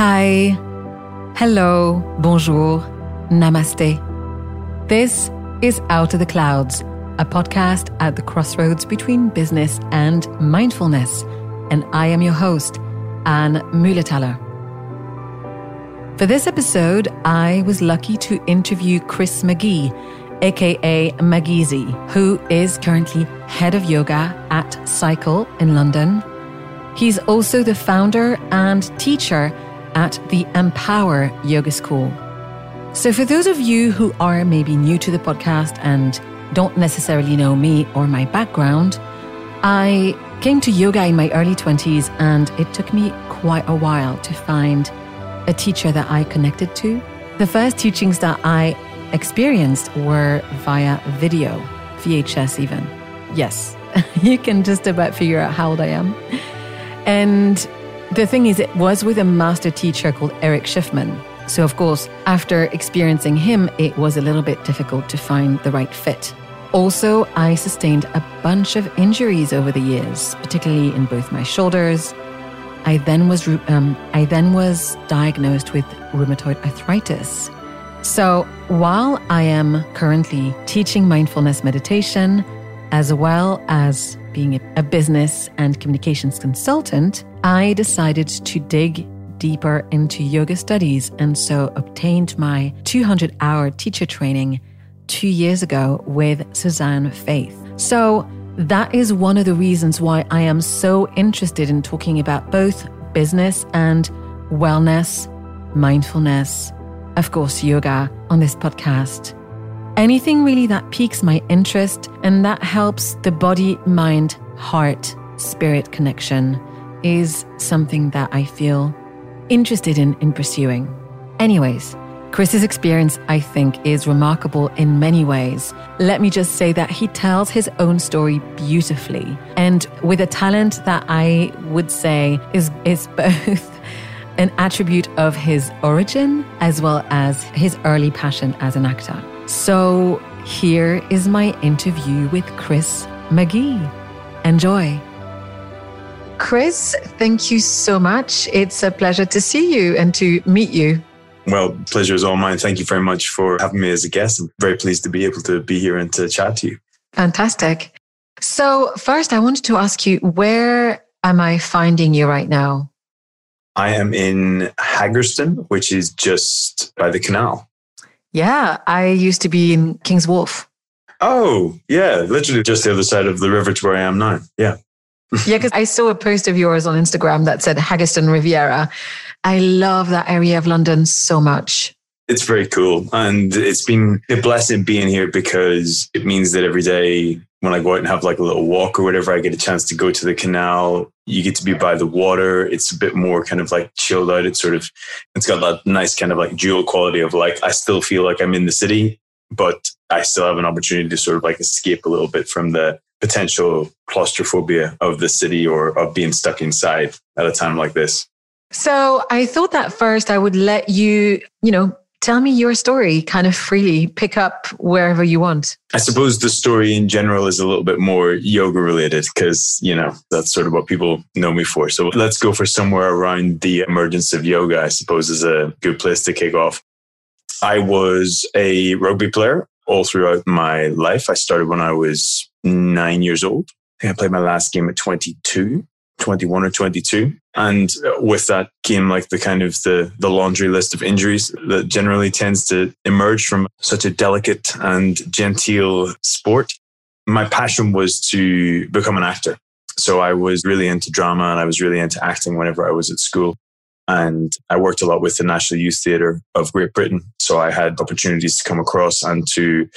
Hi, hello, bonjour, namaste. This is Out of the Clouds, a podcast at the crossroads between business and mindfulness. And I am your host, Anne Muhletaler. For this episode, I was lucky to interview Chris McGee, aka Mageezy, who is currently head of yoga at Psycle in London. He's also the founder and teacher at the Empower Yoga School. So, for those of you who are maybe new to the podcast and don't necessarily know me or my background, I came to yoga in my early 20s and it took me quite a while to find a teacher that I connected to. The first teachings that I experienced were via video, VHS even. Yes, you can just about figure out how old I am. And the thing is, it was with a master teacher called Erich Schiffmann. So, of course, after experiencing him, it was a little bit difficult to find the right fit. Also, I sustained a bunch of injuries over the years, particularly in both my shoulders. I then was um, I then was diagnosed with rheumatoid arthritis. So, while I am currently teaching mindfulness meditation, as well as being a business and communications consultant, I decided to dig deeper into yoga studies and so obtained my 200 hour teacher training two years ago with Suzanne Faith. So, that is one of the reasons why I am so interested in talking about both business and wellness, mindfulness, of course, yoga on this podcast. Anything really that piques my interest and that helps the body, mind, heart, spirit connection is something that I feel interested in in pursuing. Anyways, Chris's experience, I think, is remarkable in many ways. Let me just say that he tells his own story beautifully and with a talent that I would say is, is both an attribute of his origin as well as his early passion as an actor. So here is my interview with Chris McGee. Enjoy. Chris, thank you so much. It's a pleasure to see you and to meet you. Well, pleasure is all mine. Thank you very much for having me as a guest. I'm very pleased to be able to be here and to chat to you. Fantastic. So, first, I wanted to ask you where am I finding you right now? I am in Haggerston, which is just by the canal. Yeah, I used to be in King's Wharf. Oh, yeah, literally just the other side of the river to where I am now. Yeah yeah, because I saw a post of yours on Instagram that said Haggerston Riviera. I love that area of London so much. It's very cool. And it's been a blessing being here because it means that every day when I go out and have like a little walk or whatever, I get a chance to go to the canal. You get to be by the water. It's a bit more kind of like chilled out. It's sort of, it's got that nice kind of like dual quality of like, I still feel like I'm in the city, but I still have an opportunity to sort of like escape a little bit from the potential claustrophobia of the city or of being stuck inside at a time like this? So I thought that first I would let you, you know, tell me your story kind of freely, pick up wherever you want. I suppose the story in general is a little bit more yoga related because, you know, that's sort of what people know me for. So let's go for somewhere around the emergence of yoga, I suppose is a good place to kick off. I was a rugby player all throughout my life. I started when I was nine years old. I played my last game at 22, 21 or 22. And with that came like the kind of the, the laundry list of injuries that generally tends to emerge from such a delicate and genteel sport. My passion was to become an actor. So I was really into drama and I was really into acting whenever I was at school. And I worked a lot with the National Youth Theatre of Great Britain. So I had opportunities to come across and to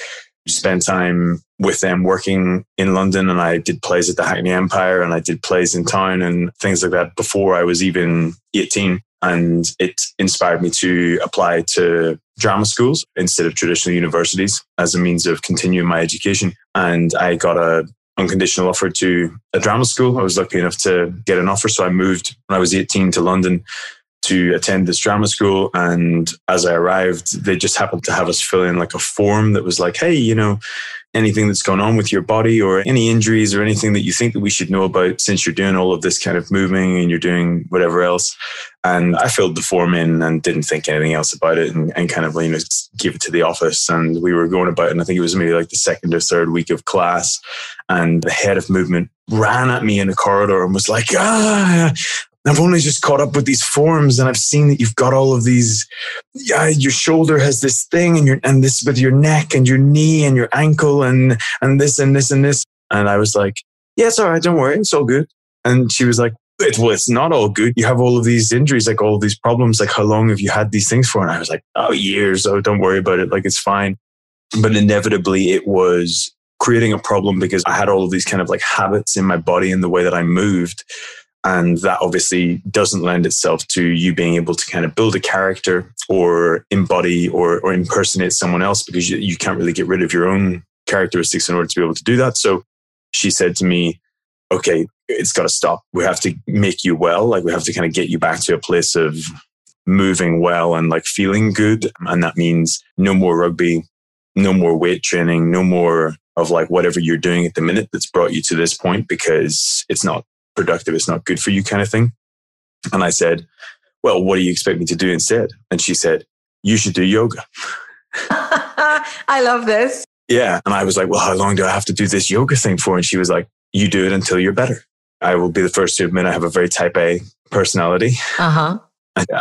spend time with them working in London and I did plays at the Hackney Empire and I did plays in town and things like that before I was even 18. And it inspired me to apply to drama schools instead of traditional universities as a means of continuing my education. And I got a unconditional offer to a drama school. I was lucky enough to get an offer. So I moved when I was 18 to London to attend this drama school. And as I arrived, they just happened to have us fill in like a form that was like, hey, you know, anything that's going on with your body or any injuries or anything that you think that we should know about since you're doing all of this kind of moving and you're doing whatever else. And I filled the form in and didn't think anything else about it and, and kind of, you know, give it to the office. And we were going about, and I think it was maybe like the second or third week of class. And the head of movement ran at me in the corridor and was like, ah, I've only just caught up with these forms and I've seen that you've got all of these. Yeah, your shoulder has this thing and your and this with your neck and your knee and your ankle and and this and this and this. And I was like, yeah, it's all right. Don't worry. It's all good. And she was like, it, well, it's not all good. You have all of these injuries, like all of these problems. Like, how long have you had these things for? And I was like, oh, years. Oh, don't worry about it. Like, it's fine. But inevitably, it was creating a problem because I had all of these kind of like habits in my body and the way that I moved and that obviously doesn't lend itself to you being able to kind of build a character or embody or, or impersonate someone else because you, you can't really get rid of your own characteristics in order to be able to do that. So she said to me, okay, it's got to stop. We have to make you well. Like we have to kind of get you back to a place of moving well and like feeling good. And that means no more rugby, no more weight training, no more of like whatever you're doing at the minute that's brought you to this point because it's not productive, it's not good for you kind of thing. And I said, well, what do you expect me to do instead? And she said, you should do yoga. I love this. Yeah. And I was like, well, how long do I have to do this yoga thing for? And she was like, you do it until you're better. I will be the first to admit I have a very type A personality. Uh huh.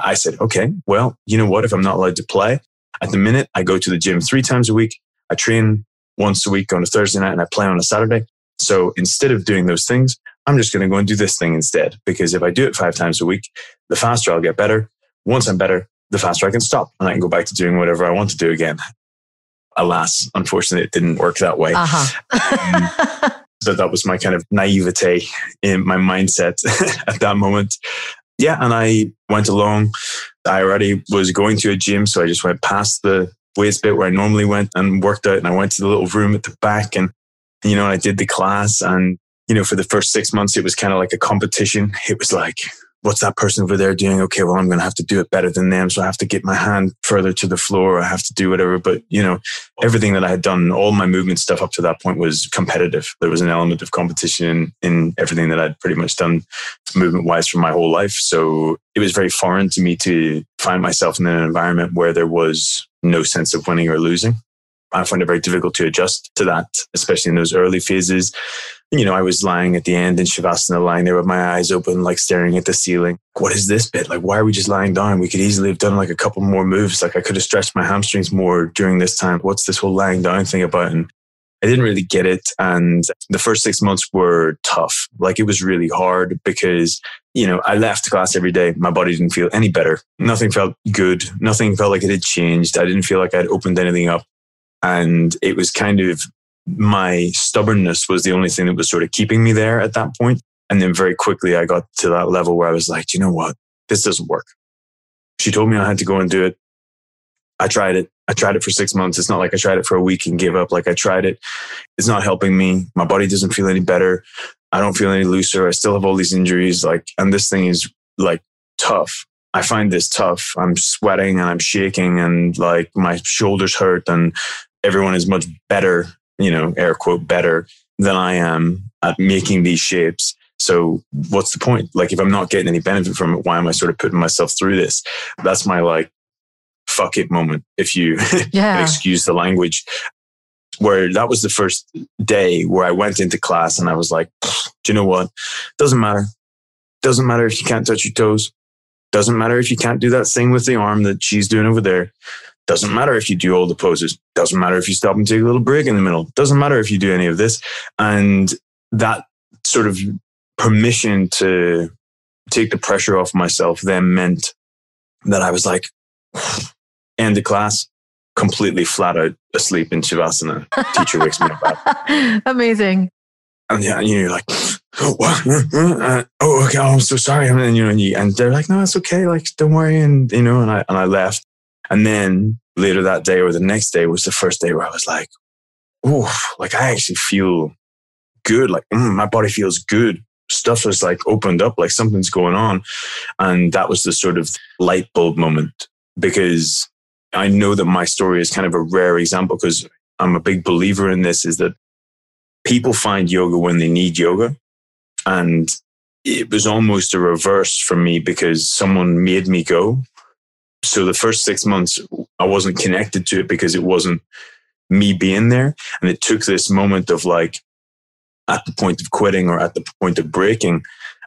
I said, okay, well, you know what? If I'm not allowed to play, at the minute, I go to the gym three times a week. I train once a week on a Thursday night and I play on a Saturday. So instead of doing those things, I'm just going to go and do this thing instead. Because if I do it five times a week, the faster I'll get better. Once I'm better, the faster I can stop and I can go back to doing whatever I want to do again. Alas, unfortunately, it didn't work that way. Uh-huh. um, so that was my kind of naivete in my mindset at that moment. Yeah. And I went along. I already was going to a gym. So I just went past the weights bit where I normally went and worked out. And I went to the little room at the back and, you know, I did the class and you know, for the first six months, it was kind of like a competition. It was like, what's that person over there doing? Okay, well, I'm going to have to do it better than them. So I have to get my hand further to the floor. I have to do whatever. But, you know, everything that I had done, all my movement stuff up to that point was competitive. There was an element of competition in everything that I'd pretty much done movement wise for my whole life. So it was very foreign to me to find myself in an environment where there was no sense of winning or losing. I find it very difficult to adjust to that, especially in those early phases you know, I was lying at the end in Shavasana, lying there with my eyes open, like staring at the ceiling. What is this bit? Like, why are we just lying down? We could easily have done like a couple more moves. Like, I could have stretched my hamstrings more during this time. What's this whole lying down thing about? And I didn't really get it. And the first six months were tough. Like, it was really hard because, you know, I left class every day. My body didn't feel any better. Nothing felt good. Nothing felt like it had changed. I didn't feel like I'd opened anything up. And it was kind of my stubbornness was the only thing that was sort of keeping me there at that point. And then very quickly I got to that level where I was like, you know what? This doesn't work. She told me I had to go and do it. I tried it. I tried it for six months. It's not like I tried it for a week and gave up. Like I tried it. It's not helping me. My body doesn't feel any better. I don't feel any looser. I still have all these injuries. Like, and this thing is like tough. I find this tough. I'm sweating and I'm shaking and like my shoulders hurt and everyone is much better you know, air quote, better than I am at making these shapes. So what's the point? Like, if I'm not getting any benefit from it, why am I sort of putting myself through this? That's my like, fuck it moment, if you yeah. excuse the language. Where that was the first day where I went into class and I was like, do you know what? Doesn't matter. Doesn't matter if you can't touch your toes. Doesn't matter if you can't do that thing with the arm that she's doing over there. Doesn't matter if you do all the poses. Doesn't matter if you stop and take a little break in the middle. Doesn't matter if you do any of this. And that sort of permission to take the pressure off myself then meant that I was like, end the class, completely flat out asleep in Shavasana. Teacher wakes me up. Amazing. And yeah, you're like, oh, what? Uh, oh, okay. Oh, I'm so sorry. And you know, and, you, and they're like, no, it's okay. Like, don't worry. And you know, and I and I left. And then later that day or the next day was the first day where I was like, oh, like I actually feel good. Like mm, my body feels good. stuff has like opened up, like something's going on. And that was the sort of light bulb moment because I know that my story is kind of a rare example because I'm a big believer in this is that people find yoga when they need yoga. And it was almost a reverse for me because someone made me go. So the first six months, I wasn't connected to it because it wasn't me being there. And it took this moment of like, at the point of quitting or at the point of breaking,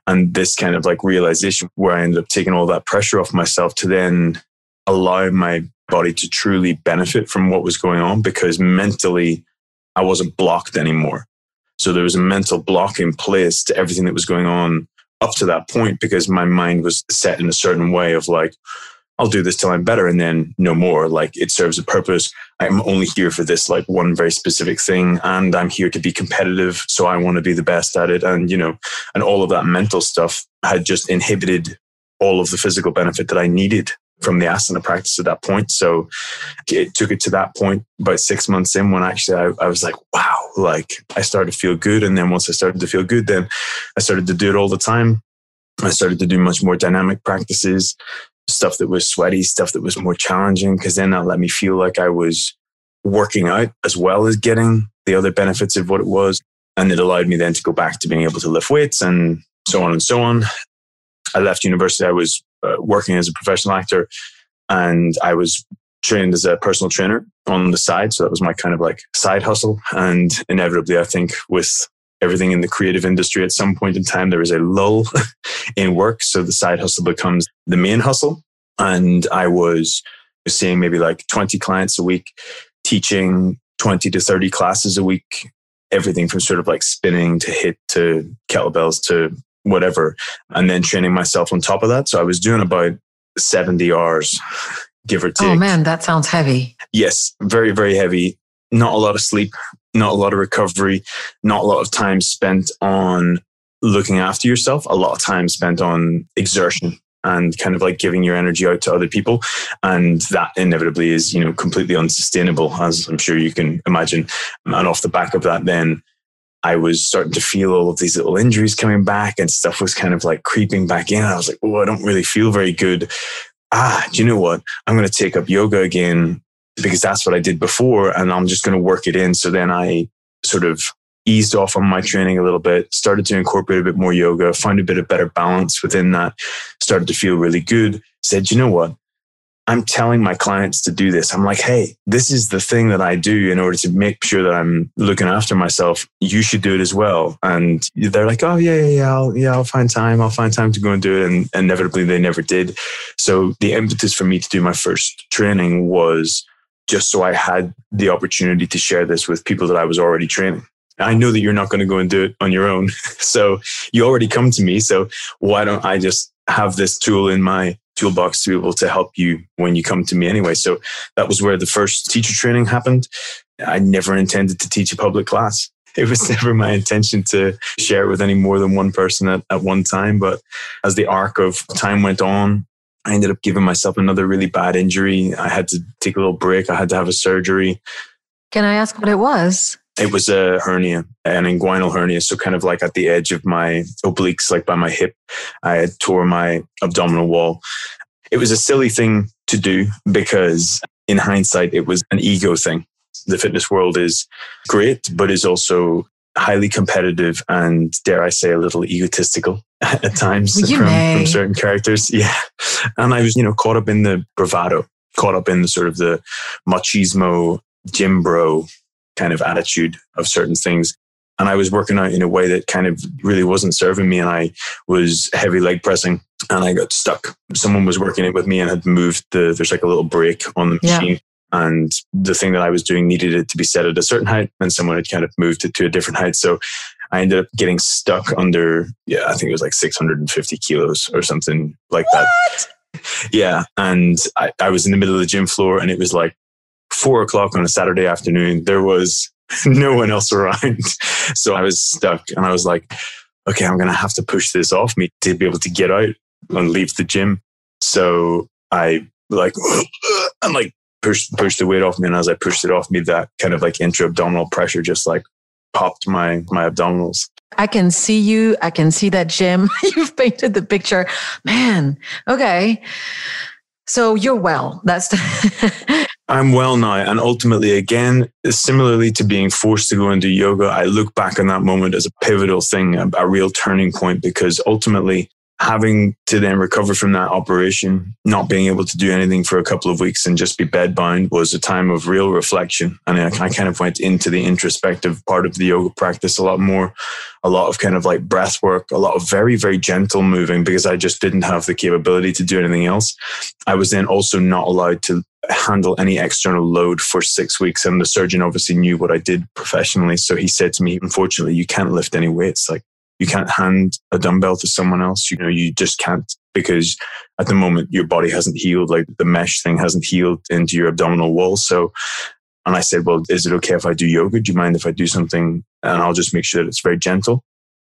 and this kind of like realization where I ended up taking all that pressure off myself to then allow my body to truly benefit from what was going on because mentally I wasn't blocked anymore. So there was a mental block in place to everything that was going on up to that point because my mind was set in a certain way of like, I'll do this till I'm better and then no more. Like it serves a purpose. I'm only here for this like one very specific thing and I'm here to be competitive. So I want to be the best at it. And, you know, and all of that mental stuff had just inhibited all of the physical benefit that I needed from the asana practice at that point. So it took it to that point about six months in when actually I, I, was like, wow, like I started to feel good. And then once I started to feel good, then I started to do it all the time. I started to do much more dynamic practices, stuff that was sweaty, stuff that was more challenging, because then that let me feel like I was working out as well as getting the other benefits of what it was. And it allowed me then to go back to being able to lift weights and so on and so on. I left university. I was uh, working as a professional actor and I was trained as a personal trainer on the side. So that was my kind of like side hustle. And inevitably, I think with everything in the creative industry, at some point in time, there is a lull in work. So the side hustle becomes the main hustle. And I was seeing maybe like 20 clients a week, teaching 20 to 30 classes a week, everything from sort of like spinning to HIIT to kettlebells to whatever, and then training myself on top of that. So I was doing about 70 hours, give or oh, take. Oh man, that sounds heavy. Yes, very, very heavy. Not a lot of sleep, not a lot of recovery, not a lot of time spent on looking after yourself, a lot of time spent on exertion and kind of like giving your energy out to other people. And that inevitably is, you know, completely unsustainable, as I'm sure you can imagine. And off the back of that, then I was starting to feel all of these little injuries coming back and stuff was kind of like creeping back in. I was like, oh, I don't really feel very good. Ah, do you know what? I'm going to take up yoga again because that's what I did before and I'm just going to work it in. So then I sort of eased off on my training a little bit, started to incorporate a bit more yoga, find a bit of better balance within that, started to feel really good. Said, you know what? I'm telling my clients to do this. I'm like, hey, this is the thing that I do in order to make sure that I'm looking after myself. You should do it as well. And they're like, oh yeah, yeah, yeah, I'll, yeah, I'll find time. I'll find time to go and do it. And inevitably, they never did. So the impetus for me to do my first training was just so I had the opportunity to share this with people that I was already training. I know that you're not going to go and do it on your own. So you already come to me. So why don't I just have this tool in my toolbox to be able to help you when you come to me anyway. So that was where the first teacher training happened. I never intended to teach a public class. It was never my intention to share it with any more than one person at, at one time. But as the arc of time went on, I ended up giving myself another really bad injury. I had to take a little break. I had to have a surgery. Can I ask what it was? It was a hernia, an inguinal hernia. So kind of like at the edge of my obliques, like by my hip, I had tore my abdominal wall. It was a silly thing to do because in hindsight, it was an ego thing. The fitness world is great, but is also highly competitive and dare I say a little egotistical at times from, from, certain characters. Yeah. And I was, you know, caught up in the bravado, caught up in the sort of the machismo, gym bro kind of attitude of certain things. And I was working out in a way that kind of really wasn't serving me. And I was heavy leg pressing and I got stuck. Someone was working it with me and had moved the, there's like a little break on the machine. Yeah. And the thing that I was doing needed it to be set at a certain height. And someone had kind of moved it to a different height. So I ended up getting stuck under, yeah, I think it was like 650 kilos or something like what? that. Yeah. And I, I was in the middle of the gym floor and it was like four o'clock on a Saturday afternoon, there was no one else around. so I was stuck and I was like, okay, I'm going to have to push this off me to be able to get out and leave the gym. So I like, I'm like pushed, pushed the weight off me. And as I pushed it off me, that kind of like intra abdominal pressure just like popped my, my abdominals. I can see you. I can see that gym. You've painted the picture. Man, okay. So you're well. That's the I'm well now. And ultimately, again, similarly to being forced to go into yoga, I look back on that moment as a pivotal thing, a, a real turning point, because ultimately having to then recover from that operation, not being able to do anything for a couple of weeks and just be bedbound was a time of real reflection. And I, I, kind of went into the introspective part of the yoga practice a lot more, a lot of kind of like breath work, a lot of very, very gentle moving because I just didn't have the capability to do anything else. I was then also not allowed to handle any external load for six weeks. And the surgeon obviously knew what I did professionally. So he said to me, unfortunately, you can't lift any weights. Like you can't hand a dumbbell to someone else. You know, you just can't because at the moment your body hasn't healed, like the mesh thing hasn't healed into your abdominal wall. So, and I said, well, is it okay if I do yoga? Do you mind if I do something and I'll just make sure that it's very gentle?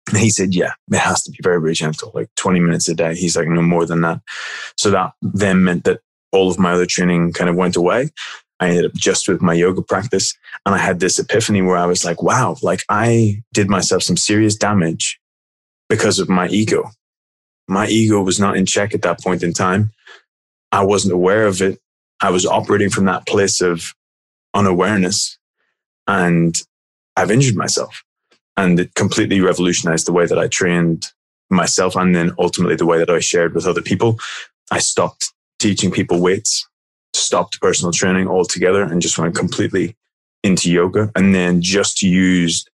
And he said, yeah, it has to be very, very gentle, like 20 minutes a day. He's like, no more than that. So that then meant that all of my other training kind of went away. I ended up just with my yoga practice. And I had this epiphany where I was like, wow, like I did myself some serious damage because of my ego. My ego was not in check at that point in time. I wasn't aware of it. I was operating from that place of unawareness and I've injured myself. And it completely revolutionized the way that I trained myself and then ultimately the way that I shared with other people. I stopped teaching people weights stopped personal training altogether and just went completely into yoga and then just used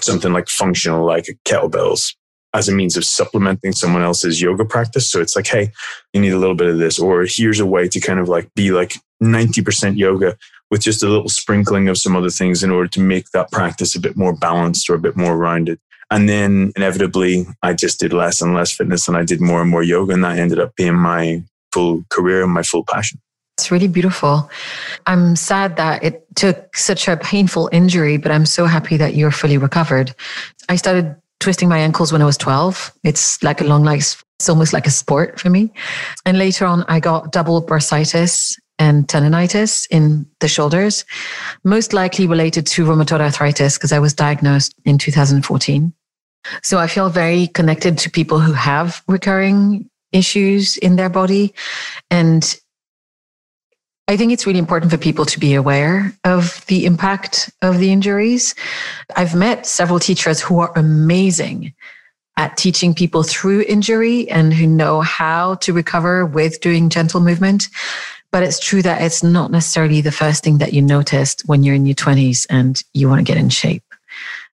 something like functional like kettlebells as a means of supplementing someone else's yoga practice. So it's like, hey, you need a little bit of this, or here's a way to kind of like be like 90% yoga with just a little sprinkling of some other things in order to make that practice a bit more balanced or a bit more rounded. And then inevitably, I just did less and less fitness and I did more and more yoga. And that ended up being my full career and my full passion. It's really beautiful. I'm sad that it took such a painful injury, but I'm so happy that you're fully recovered. I started twisting my ankles when I was 12. It's like a long life, it's almost like a sport for me. And later on, I got double bursitis and tendonitis in the shoulders, most likely related to rheumatoid arthritis because I was diagnosed in 2014. So I feel very connected to people who have recurring issues in their body. And I think it's really important for people to be aware of the impact of the injuries. I've met several teachers who are amazing at teaching people through injury and who know how to recover with doing gentle movement. But it's true that it's not necessarily the first thing that you noticed when you're in your 20s and you want to get in shape.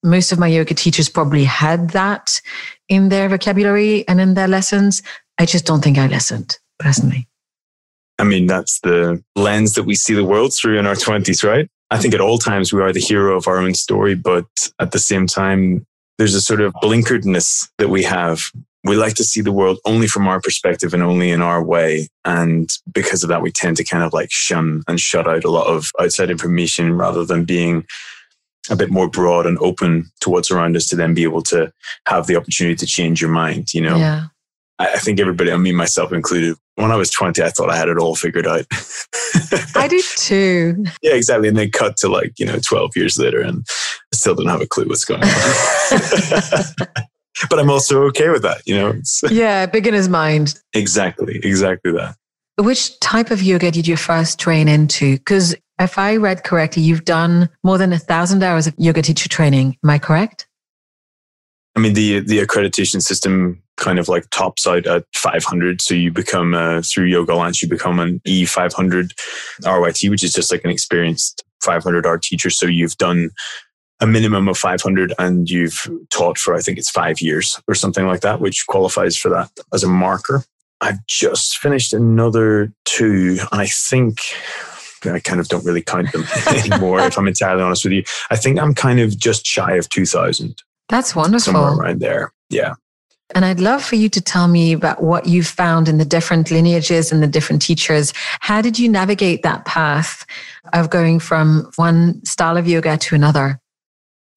Most of my yoga teachers probably had that in their vocabulary and in their lessons. I just don't think I listened personally. I mean, that's the lens that we see the world through in our 20s, right? I think at all times we are the hero of our own story, but at the same time, there's a sort of blinkeredness that we have. We like to see the world only from our perspective and only in our way. And because of that, we tend to kind of like shun and shut out a lot of outside information rather than being a bit more broad and open to what's around us to then be able to have the opportunity to change your mind, you know? Yeah. I think everybody, I mean, myself included, when I was 20, I thought I had it all figured out. I did too. Yeah, exactly. And then cut to like, you know, 12 years later and I still don't have a clue what's going on. but I'm also okay with that, you know? It's, yeah, beginner's mind. Exactly, exactly that. Which type of yoga did you first train into? Because if I read correctly, you've done more than a thousand hours of yoga teacher training. Am I correct? I mean, the the accreditation system kind of like tops out at 500. So you become uh, through Yoga Alliance, you become an E500 RYT, which is just like an experienced 500 R teacher. So you've done a minimum of 500 and you've taught for I think it's five years or something like that, which qualifies for that as a marker. I've just finished another two, and I think I kind of don't really count them anymore. if I'm entirely honest with you, I think I'm kind of just shy of 2,000. That's wonderful. Somewhere around there. Yeah. And I'd love for you to tell me about what you found in the different lineages and the different teachers. How did you navigate that path of going from one style of yoga to another?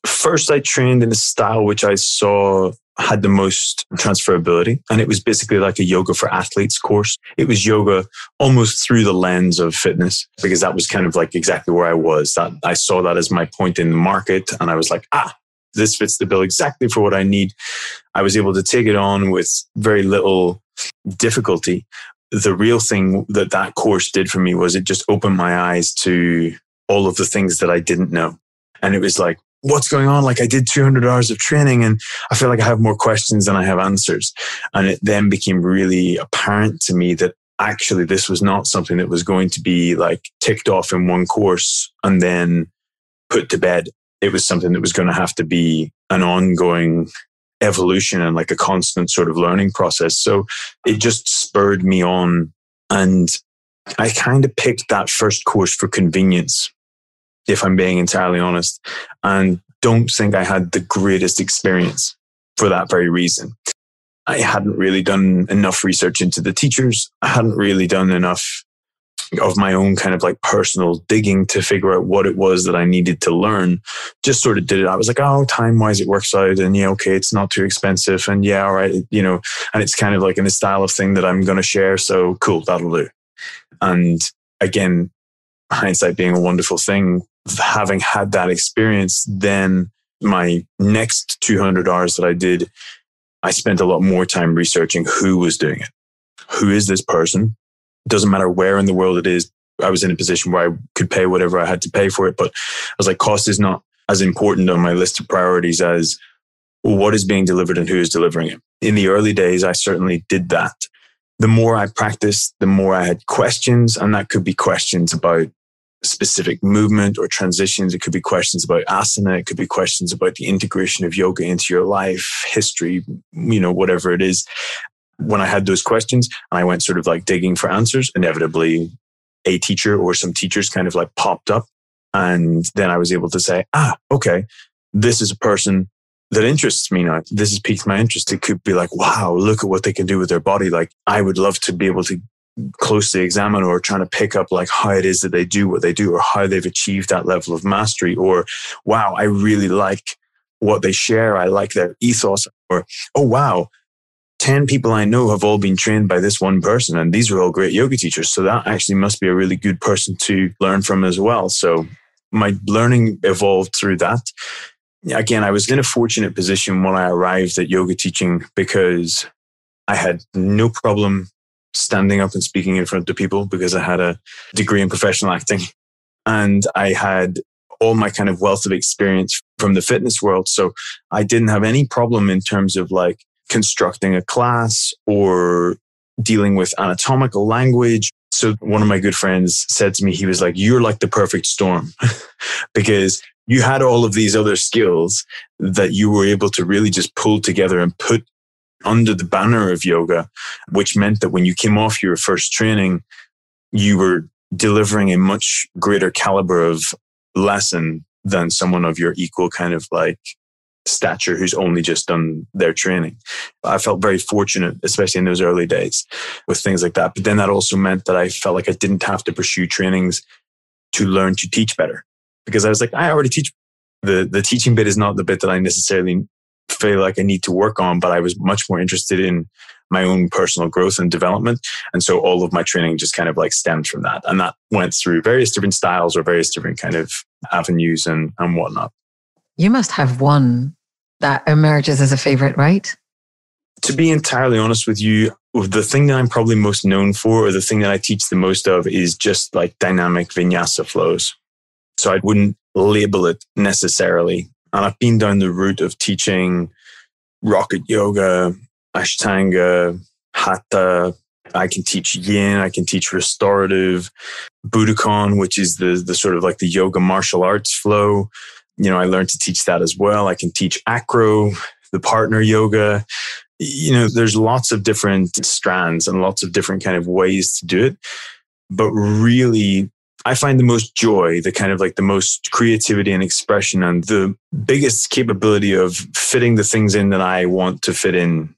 First, I trained in a style which I saw had the most transferability. And it was basically like a yoga for athletes course. It was yoga almost through the lens of fitness because that was kind of like exactly where I was. That I saw that as my point in the market. And I was like, ah, this fits the bill exactly for what I need. I was able to take it on with very little difficulty. The real thing that that course did for me was it just opened my eyes to all of the things that I didn't know. And it was like, what's going on? Like I did 200 hours of training and I feel like I have more questions than I have answers. And it then became really apparent to me that actually this was not something that was going to be like ticked off in one course and then put to bed. It was something that was going to have to be an ongoing evolution and like a constant sort of learning process. So it just spurred me on. And I kind of picked that first course for convenience, if I'm being entirely honest, and don't think I had the greatest experience for that very reason. I hadn't really done enough research into the teachers. I hadn't really done enough of my own kind of like personal digging to figure out what it was that I needed to learn. Just sort of did it. I was like, oh, time wise, it works out. And yeah, okay, it's not too expensive. And yeah, all right, you know, and it's kind of like in the style of thing that I'm going to share. So cool, that'll do. And again, hindsight being a wonderful thing, having had that experience, then my next 200 hours that I did, I spent a lot more time researching who was doing it. Who is this person? Doesn't matter where in the world it is. I was in a position where I could pay whatever I had to pay for it. But I was like, cost is not as important on my list of priorities as what is being delivered and who is delivering it. In the early days, I certainly did that. The more I practiced, the more I had questions, and that could be questions about specific movement or transitions. It could be questions about asana. It could be questions about the integration of yoga into your life, history, you know, whatever it is when I had those questions and I went sort of like digging for answers, inevitably a teacher or some teachers kind of like popped up. And then I was able to say, ah, okay, this is a person that interests me now. This has piqued my interest. It could be like, wow, look at what they can do with their body. Like I would love to be able to closely examine or trying to pick up like how it is that they do what they do or how they've achieved that level of mastery or wow, I really like what they share. I like their ethos or, oh, wow, 10 people I know have all been trained by this one person, and these are all great yoga teachers. So that actually must be a really good person to learn from as well. So my learning evolved through that. Again, I was in a fortunate position when I arrived at yoga teaching because I had no problem standing up and speaking in front of people because I had a degree in professional acting and I had all my kind of wealth of experience from the fitness world. So I didn't have any problem in terms of like constructing a class or dealing with anatomical language. So one of my good friends said to me, he was like, you're like the perfect storm because you had all of these other skills that you were able to really just pull together and put under the banner of yoga, which meant that when you came off your first training, you were delivering a much greater caliber of lesson than someone of your equal kind of like stature who's only just done their training. I felt very fortunate, especially in those early days with things like that. But then that also meant that I felt like I didn't have to pursue trainings to learn to teach better because I was like, I already teach. The, the teaching bit is not the bit that I necessarily feel like I need to work on, but I was much more interested in my own personal growth and development. And so all of my training just kind of like stemmed from that. And that went through various different styles or various different kind of avenues and, and whatnot. You must have one that emerges as a favorite, right? To be entirely honest with you, the thing that I'm probably most known for, or the thing that I teach the most of, is just like dynamic vinyasa flows. So I wouldn't label it necessarily. And I've been down the route of teaching rocket yoga, ashtanga, hatha. I can teach yin. I can teach restorative, Budokon, which is the the sort of like the yoga martial arts flow you know, I learned to teach that as well. I can teach acro, the partner yoga. You know, there's lots of different strands and lots of different kind of ways to do it. But really, I find the most joy, the kind of like the most creativity and expression and the biggest capability of fitting the things in that I want to fit in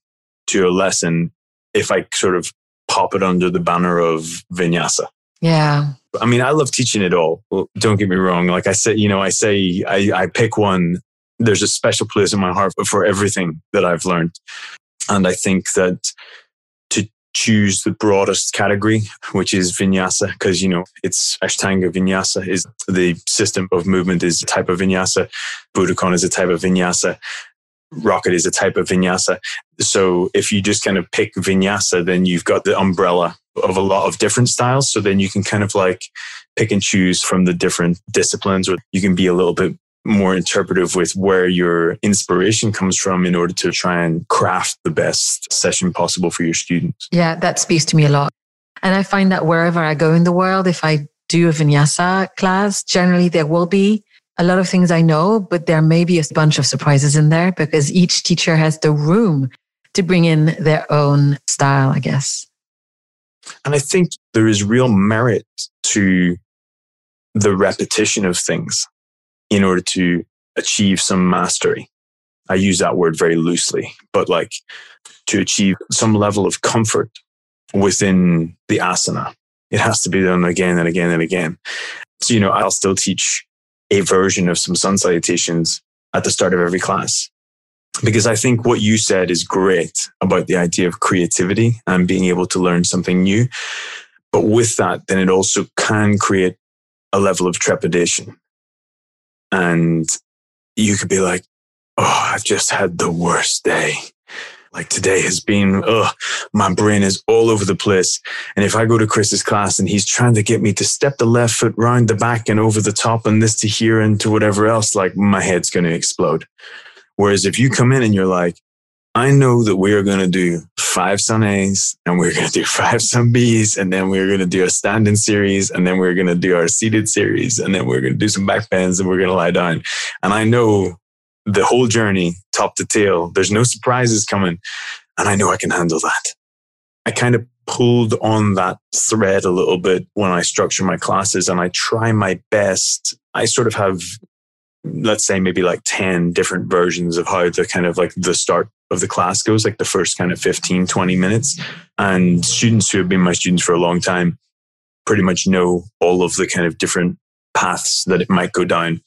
to a lesson if I sort of pop it under the banner of vinyasa. Yeah. I mean, I love teaching it all. Don't get me wrong. Like I say, you know, I say I, I pick one. There's a special place in my heart for everything that I've learned. And I think that to choose the broadest category, which is vinyasa, because, you know, it's Ashtanga vinyasa is the system of movement is a type of vinyasa. Budokon is a type of vinyasa. Rocket is a type of vinyasa. So if you just kind of pick vinyasa, then you've got the umbrella of a lot of different styles. So then you can kind of like pick and choose from the different disciplines, or you can be a little bit more interpretive with where your inspiration comes from in order to try and craft the best session possible for your students. Yeah, that speaks to me a lot. And I find that wherever I go in the world, if I do a vinyasa class, generally there will be a lot of things I know, but there may be a bunch of surprises in there because each teacher has the room to bring in their own style, I guess. And I think there is real merit to the repetition of things in order to achieve some mastery. I use that word very loosely, but like to achieve some level of comfort within the asana. It has to be done again and again and again. So, you know, I'll still teach a version of some sun salutations at the start of every class. Because I think what you said is great about the idea of creativity and being able to learn something new. But with that, then it also can create a level of trepidation and you could be like, Oh, I've just had the worst day. Like today has been, oh, my brain is all over the place. And if I go to Chris's class and he's trying to get me to step the left foot round the back and over the top and this to here and to whatever else, like my head's going to explode. Whereas if you come in and you're like, I know that we are going to do five Sun A's and we're going to do five Sun B's and then we're going to do a standing series and then we're going to do our seated series and then we're going to do some back bends and we're going to lie down. And I know the whole journey, top to tail, there's no surprises coming. And I know I can handle that. I kind of pulled on that thread a little bit when I structure my classes and I try my best. I sort of have let's say maybe like 10 different versions of how the kind of like the start of the class goes, like the first kind of 15, 20 minutes. And students who have been my students for a long time pretty much know all of the kind of different paths that it might go down.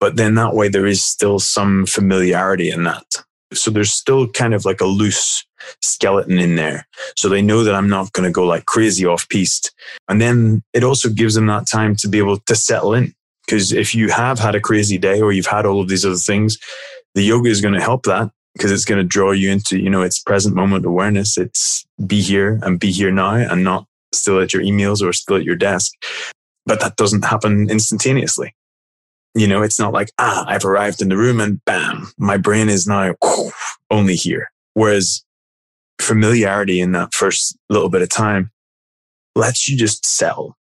But then that way there is still some familiarity in that. So there's still kind of like a loose skeleton in there. So they know that I'm not going to go like crazy off piste. And then it also gives them that time to be able to settle in. Because if you have had a crazy day or you've had all of these other things, the yoga is going to help that because it's going to draw you into, you know, it's present moment awareness. It's be here and be here now and not still at your emails or still at your desk. But that doesn't happen instantaneously. You know, it's not like, ah, I've arrived in the room and bam, my brain is now only here. Whereas familiarity in that first little bit of time lets you just settle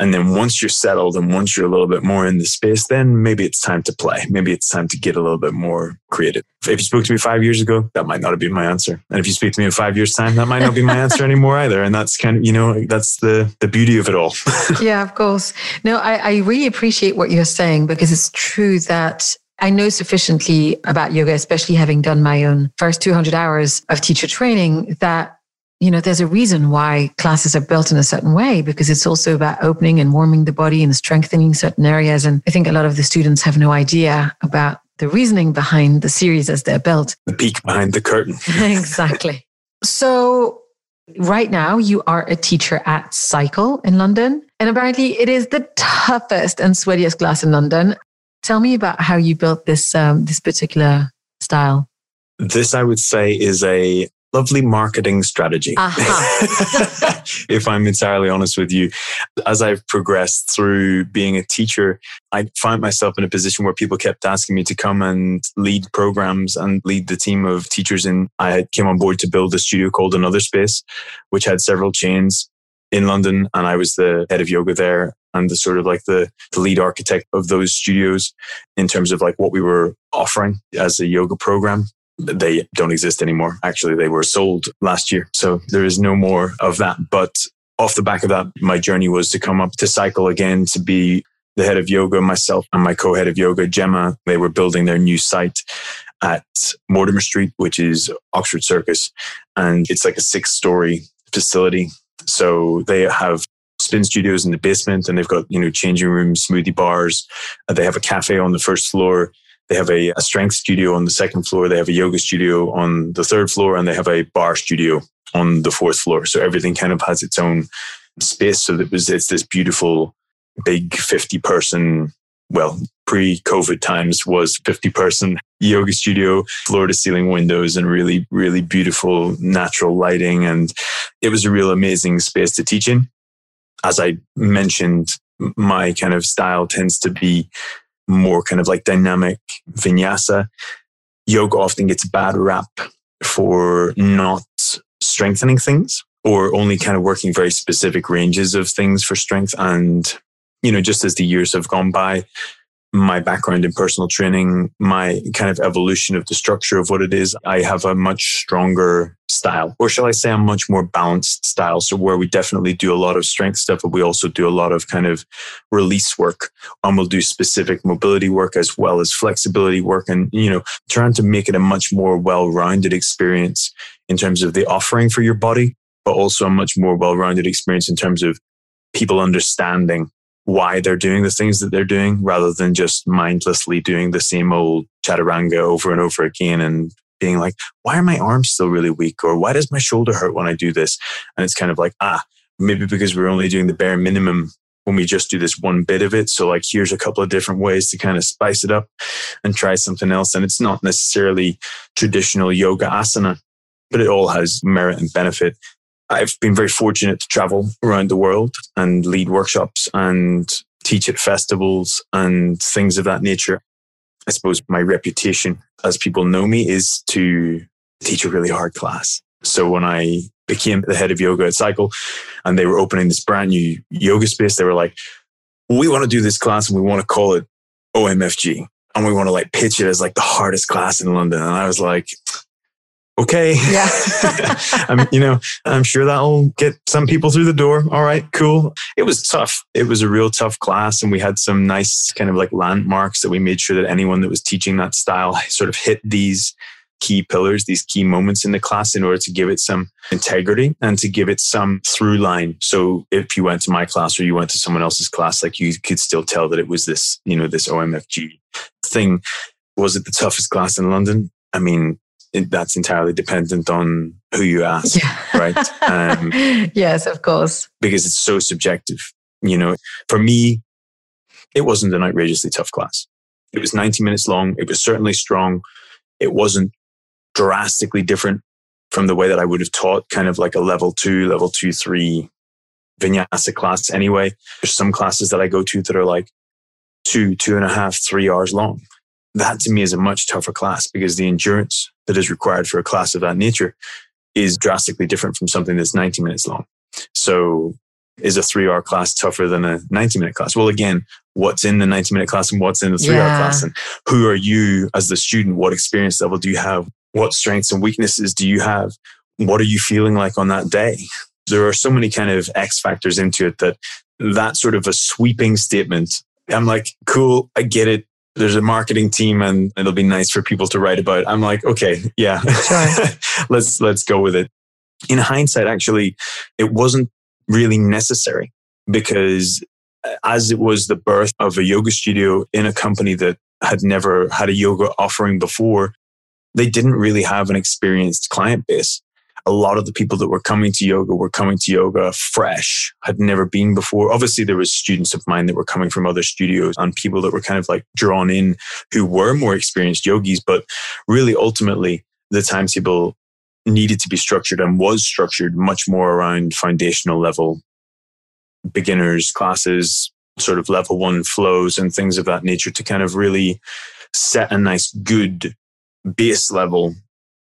and then once you're settled and once you're a little bit more in the space, then maybe it's time to play. Maybe it's time to get a little bit more creative. If you spoke to me five years ago, that might not have been my answer. And if you speak to me in five years time, that might not be my answer anymore either. And that's kind of, you know, that's the, the beauty of it all. yeah, of course. No, I, I really appreciate what you're saying because it's true that I know sufficiently about yoga, especially having done my own first 200 hours of teacher training, that you know, there's a reason why classes are built in a certain way because it's also about opening and warming the body and strengthening certain areas. And I think a lot of the students have no idea about the reasoning behind the series as they're built. The peek behind the curtain. exactly. So, right now, you are a teacher at Psycle in London. And apparently, it is the toughest and sweatiest class in London. Tell me about how you built this um, this particular style. This, I would say, is a lovely marketing strategy. Uh-huh. if I'm entirely honest with you, as I've progressed through being a teacher, I find myself in a position where people kept asking me to come and lead programs and lead the team of teachers. And I came on board to build a studio called Another Space, which had several chains in London. And I was the head of yoga there and the sort of like the, the lead architect of those studios in terms of like what we were offering as a yoga program they don't exist anymore. Actually, they were sold last year. So there is no more of that. But off the back of that, my journey was to come up to Psycle again to be the head of yoga, myself and my co-head of yoga, Gemma. They were building their new site at Mortimer Street, which is Oxford Circus. And it's like a six story facility. So they have spin studios in the basement and they've got, you know, changing rooms, smoothie bars. Uh, they have a cafe on the first floor. They have a, a, strength studio on the second floor. They have a yoga studio on the third floor, and they have a barre studio on the fourth floor. So everything kind of has its own space. So it was, it's this beautiful, big 50 person, well, pre COVID times was 50 person yoga studio, floor to ceiling windows and really, really beautiful natural lighting. And it was a real amazing space to teach in. As I mentioned, my kind of style tends to be more kind of like dynamic vinyasa. Yoga often gets a bad rap for not strengthening things or only kind of working very specific ranges of things for strength. And, you know, just as the years have gone by, my background in personal training, my kind of evolution of the structure of what it is, I have a much stronger style, or shall I say, a much more balanced style. So, where we definitely do a lot of strength stuff, but we also do a lot of kind of release work. And we'll do specific mobility work as well as flexibility work and, you know, trying to make it a much more well rounded experience in terms of the offering for your body, but also a much more well rounded experience in terms of people understanding why they're doing the things that they're doing rather than just mindlessly doing the same old chaturanga over and over again and being like, why are my arms still really weak? Or why does my shoulder hurt when I do this? And it's kind of like, ah, maybe because we're only doing the bare minimum when we just do this one bit of it. So like, here's a couple of different ways to kind of spice it up and try something else. And it's not necessarily traditional yoga asana, but it all has merit and benefit. I've been very fortunate to travel around the world and lead workshops and teach at festivals and things of that nature. I suppose my reputation, as people know me, is to teach a really hard class. So when I became the head of yoga at Psycle and they were opening this brand new yoga space, they were like, we want to do this class and we want to call it OMFG. And we want to like pitch it as like the hardest class in London. And I was like, okay. Yeah. I'm, you know, I'm sure that'll get some people through the door. All right, cool. It was tough. It was a real tough class. And we had some nice kind of like landmarks that we made sure that anyone that was teaching that style sort of hit these key pillars, these key moments in the class in order to give it some integrity and to give it some through line. So if you went to my class or you went to someone else's class, like you could still tell that it was this, you know, this OMFG thing. Was it the toughest class in London? I mean, that's entirely dependent on who you ask, yeah. right? Um, yes, of course. Because it's so subjective. You know, for me, it wasn't an outrageously tough class. It was 90 minutes long. It was certainly strong. It wasn't drastically different from the way that I would have taught kind of like a level two, level two, three vinyasa class anyway. There's some classes that I go to that are like two, two and a half, three hours long. That to me is a much tougher class because the endurance that is required for a class of that nature is drastically different from something that's 90 minutes long. So is a three hour class tougher than a 90 minute class? Well, again, what's in the 90 minute class and what's in the three yeah. hour class and who are you as the student? What experience level do you have? What strengths and weaknesses do you have? What are you feeling like on that day? There are so many kind of X factors into it that that sort of a sweeping statement. I'm like, cool, I get it there's a marketing team and it'll be nice for people to write about. I'm like, okay, yeah, let's, let's go with it. In hindsight, actually, it wasn't really necessary because as it was the birth of a yoga studio in a company that had never had a yoga offering before, they didn't really have an experienced client base a lot of the people that were coming to yoga were coming to yoga fresh, had never been before. Obviously, there was students of mine that were coming from other studios and people that were kind of like drawn in who were more experienced yogis. But really, ultimately, the timetable needed to be structured and was structured much more around foundational level beginners classes, sort of level one flows and things of that nature to kind of really set a nice, good base level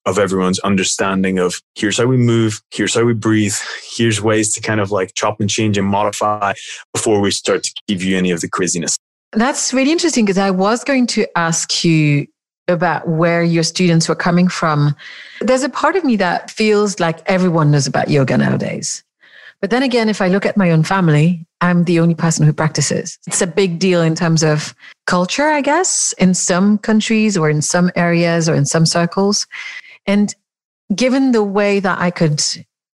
of everyone's understanding of here's how we move, here's how we breathe, here's ways to kind of like chop and change and modify before we start to give you any of the craziness. That's really interesting because I was going to ask you about where your students were coming from. There's a part of me that feels like everyone knows about yoga nowadays. But then again, if I look at my own family, I'm the only person who practices. It's a big deal in terms of culture, I guess, in some countries or in some areas or in some circles. And given the way that I could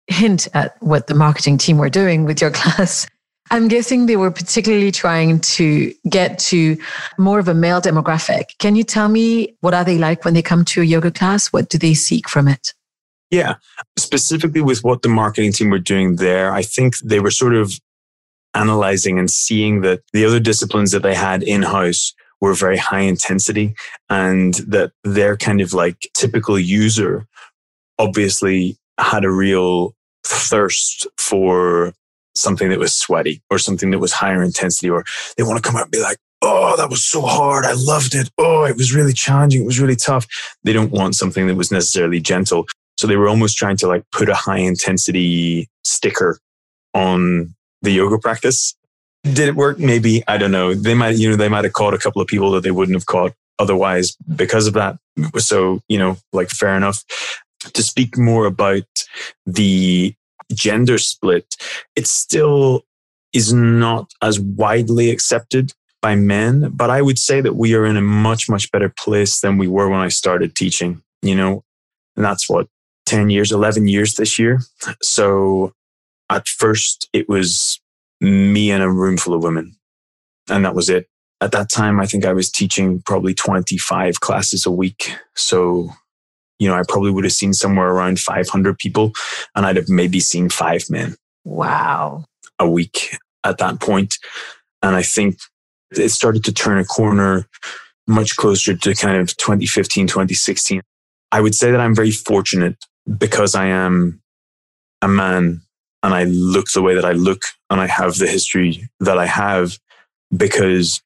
hint at what the marketing team were doing with your class, I'm guessing they were particularly trying to get to more of a male demographic. Can you tell me what are they like when they come to a yoga class? What do they seek from it? Yeah. Specifically with what the marketing team were doing there, I think they were sort of analyzing and seeing that the other disciplines that they had in house were very high intensity and that their kind of like typical user obviously had a real thirst for something that was sweaty or something that was higher intensity or they want to come out and be like oh that was so hard. I loved it. Oh it was really challenging. It was really tough. They don't want something that was necessarily gentle. So they were almost trying to like put a high intensity sticker on the yoga practice did it work? Maybe. I don't know. They might you know they might have caught a couple of people that they wouldn't have caught otherwise because of that. So you know like fair enough. To speak more about the gender split, it still is not as widely accepted by men, but I would say that we are in a much, much better place than we were when I started teaching, you know, and that's what 10 years, 11 years this year. So at first it was me and a room full of women and that was it. At that time, I think I was teaching probably 25 classes a week. So you know, I probably would have seen somewhere around 500 people and I'd have maybe seen five men. Wow. A week at that point. And I think it started to turn a corner much closer to kind of 2015, 2016. I would say that I'm very fortunate because I am a man and I look the way that I look and I have the history that I have because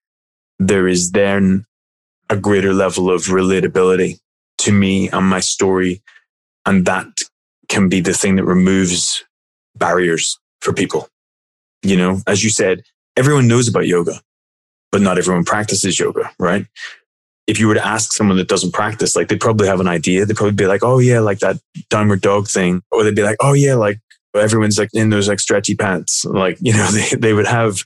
there is then a greater level of relatability to me and my story. And that can be the thing that removes barriers for people. You know, as you said, everyone knows about yoga, but not everyone practices yoga, right? If you were to ask someone that doesn't practice, like they'd probably have an idea. They'd probably be like, oh yeah, like that downward dog thing. Or they'd be like, oh yeah, like everyone's like in those like stretchy pants. Like, you know, they, they would have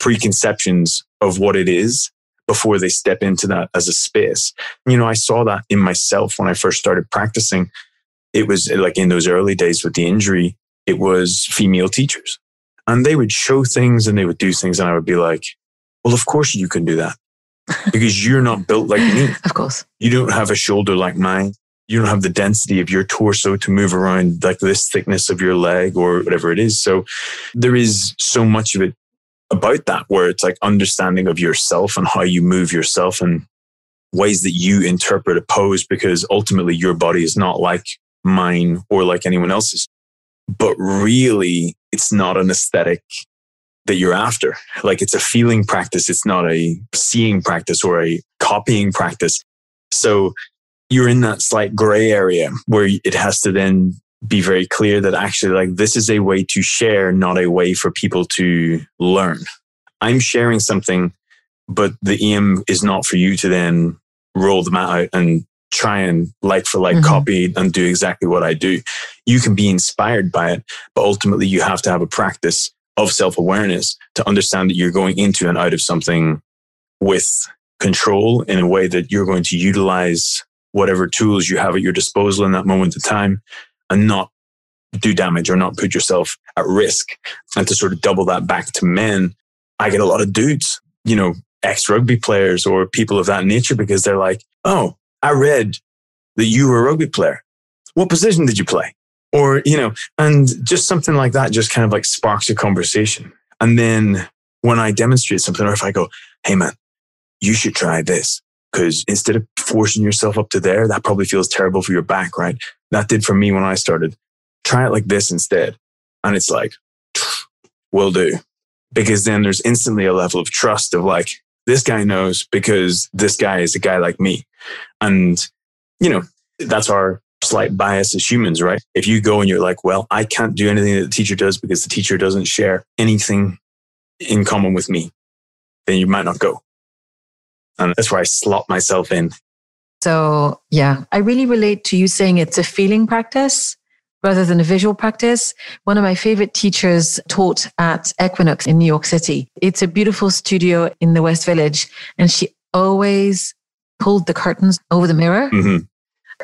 preconceptions of what it is before they step into that as a space. You know, I saw that in myself when I first started practicing. It was like in those early days with the injury, it was female teachers. And they would show things and they would do things. And I would be like, well, of course you can do that because you're not built like me. Of course. You don't have a shoulder like mine. You don't have the density of your torso to move around like this thickness of your leg or whatever it is. So there is so much of it about that, where it's like understanding of yourself and how you move yourself and ways that you interpret a pose, because ultimately your body is not like mine or like anyone else's. But really, it's not an aesthetic that you're after. Like it's a feeling practice. It's not a seeing practice or a copying practice. So you're in that slight gray area where it has to then be very clear that actually like this is a way to share, not a way for people to learn. I'm sharing something, but the em is not for you to then roll them out and try and like for like mm-hmm. copy and do exactly what I do. You can be inspired by it, but ultimately you have to have a practice of self awareness to understand that you're going into and out of something with control in a way that you're going to utilize whatever tools you have at your disposal in that moment of time and not do damage or not put yourself at risk. And to sort of double that back to men, I get a lot of dudes, you know, ex rugby players or people of that nature because they're like, oh, I read that you were a rugby player. What position did you play? Or, you know, and just something like that just kind of like sparks a conversation. And then when I demonstrate something, or if I go, hey man, you should try this. Because instead of forcing yourself up to there, that probably feels terrible for your back, right? That did for me when I started. Try it like this instead. And it's like, will do. Because then there's instantly a level of trust of like, this guy knows because this guy is a guy like me. And, you know, that's our slight bias as humans, right? If you go and you're like, well, I can't do anything that the teacher does because the teacher doesn't share anything in common with me, then you might not go. And that's where I slot myself in. So, yeah, I really relate to you saying it's a feeling practice rather than a visual practice. One of my favorite teachers taught at Equinox in New York City. It's a beautiful studio in the West Village, and she always pulled the curtains over the mirror. Mm-hmm.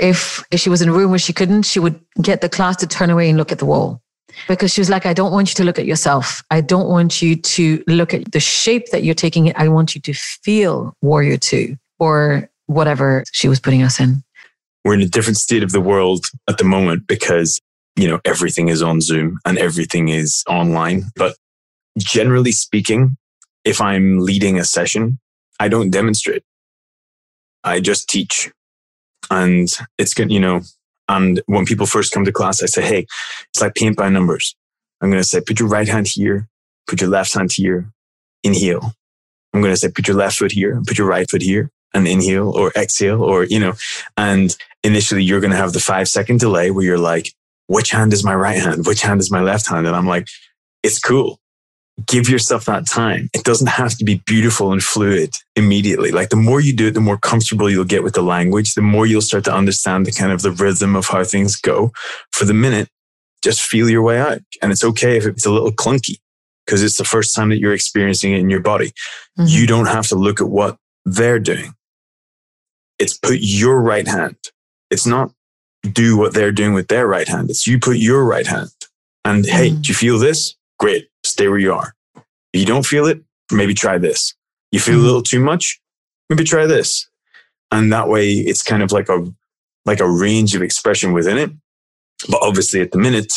If, if she was in a room where she couldn't, she would get the class to turn away and look at the wall because she was like, I don't want you to look at yourself. I don't want you to look at the shape that you're taking it. I want you to feel warrior two or whatever she was putting us in. we're in a different state of the world at the moment because, you know, everything is on Zoom and everything is online. But generally speaking, if I'm leading a session, I don't demonstrate. I just teach. And it's good, you know, and when people first come to class, I say, Hey, it's like paint by numbers. I'm going to say, put your right hand here, put your left hand here, inhale. I'm going to say, put your left foot here, put your right foot here and inhale or exhale or, you know, and initially you're going to have the five second delay where you're like, which hand is my right hand? Which hand is my left hand? And I'm like, it's cool. Give yourself that time. It doesn't have to be beautiful and fluid immediately. Like the more you do it, the more comfortable you'll get with the language, the more you'll start to understand the kind of the rhythm of how things go. For the minute, just feel your way out. And it's okay if it's a little clunky because it's the first time that you're experiencing it in your body. Mm-hmm. You don't have to look at what they're doing. It's put your right hand. It's not do what they're doing with their right hand. It's you put your right hand. And hey, mm-hmm. do you feel this? Great. Stay where you are. If you don't feel it, maybe try this. You feel mm-hmm. a little too much? Maybe try this. And that way it's kind of like a like a range of expression within it. But obviously at the minute,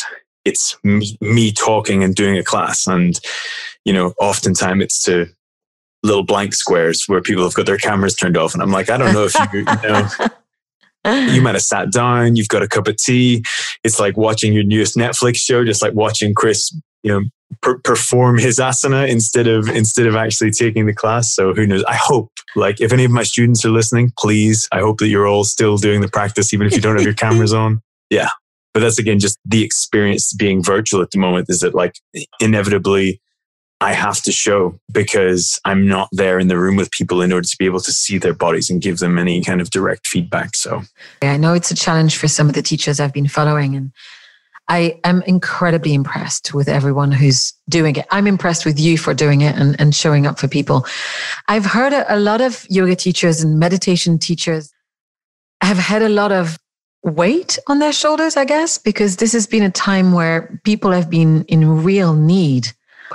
it's me, me talking and doing a class. And, you know, oftentimes it's to little blank squares where people have got their cameras turned off. And I'm like, I don't know if you, you know, you might have sat down, you've got a cup of tea. It's like watching your newest Netflix show, just like watching Chris, you know, per- perform his asana instead of instead of actually taking the class. So who knows? I hope, like, if any of my students are listening, please, I hope that you're all still doing the practice, even if you don't have your cameras on. Yeah, but that's again just the experience being virtual at the moment. Is that like inevitably I have to show because I'm not there in the room with people in order to be able to see their bodies and give them any kind of direct feedback. So yeah, I know it's a challenge for some of the teachers I've been following and I am incredibly impressed with everyone who's doing it. I'm impressed with you for doing it and, and showing up for people. I've heard a, a lot of yoga teachers and meditation teachers have had a lot of weight on their shoulders, I guess, because this has been a time where people have been in real need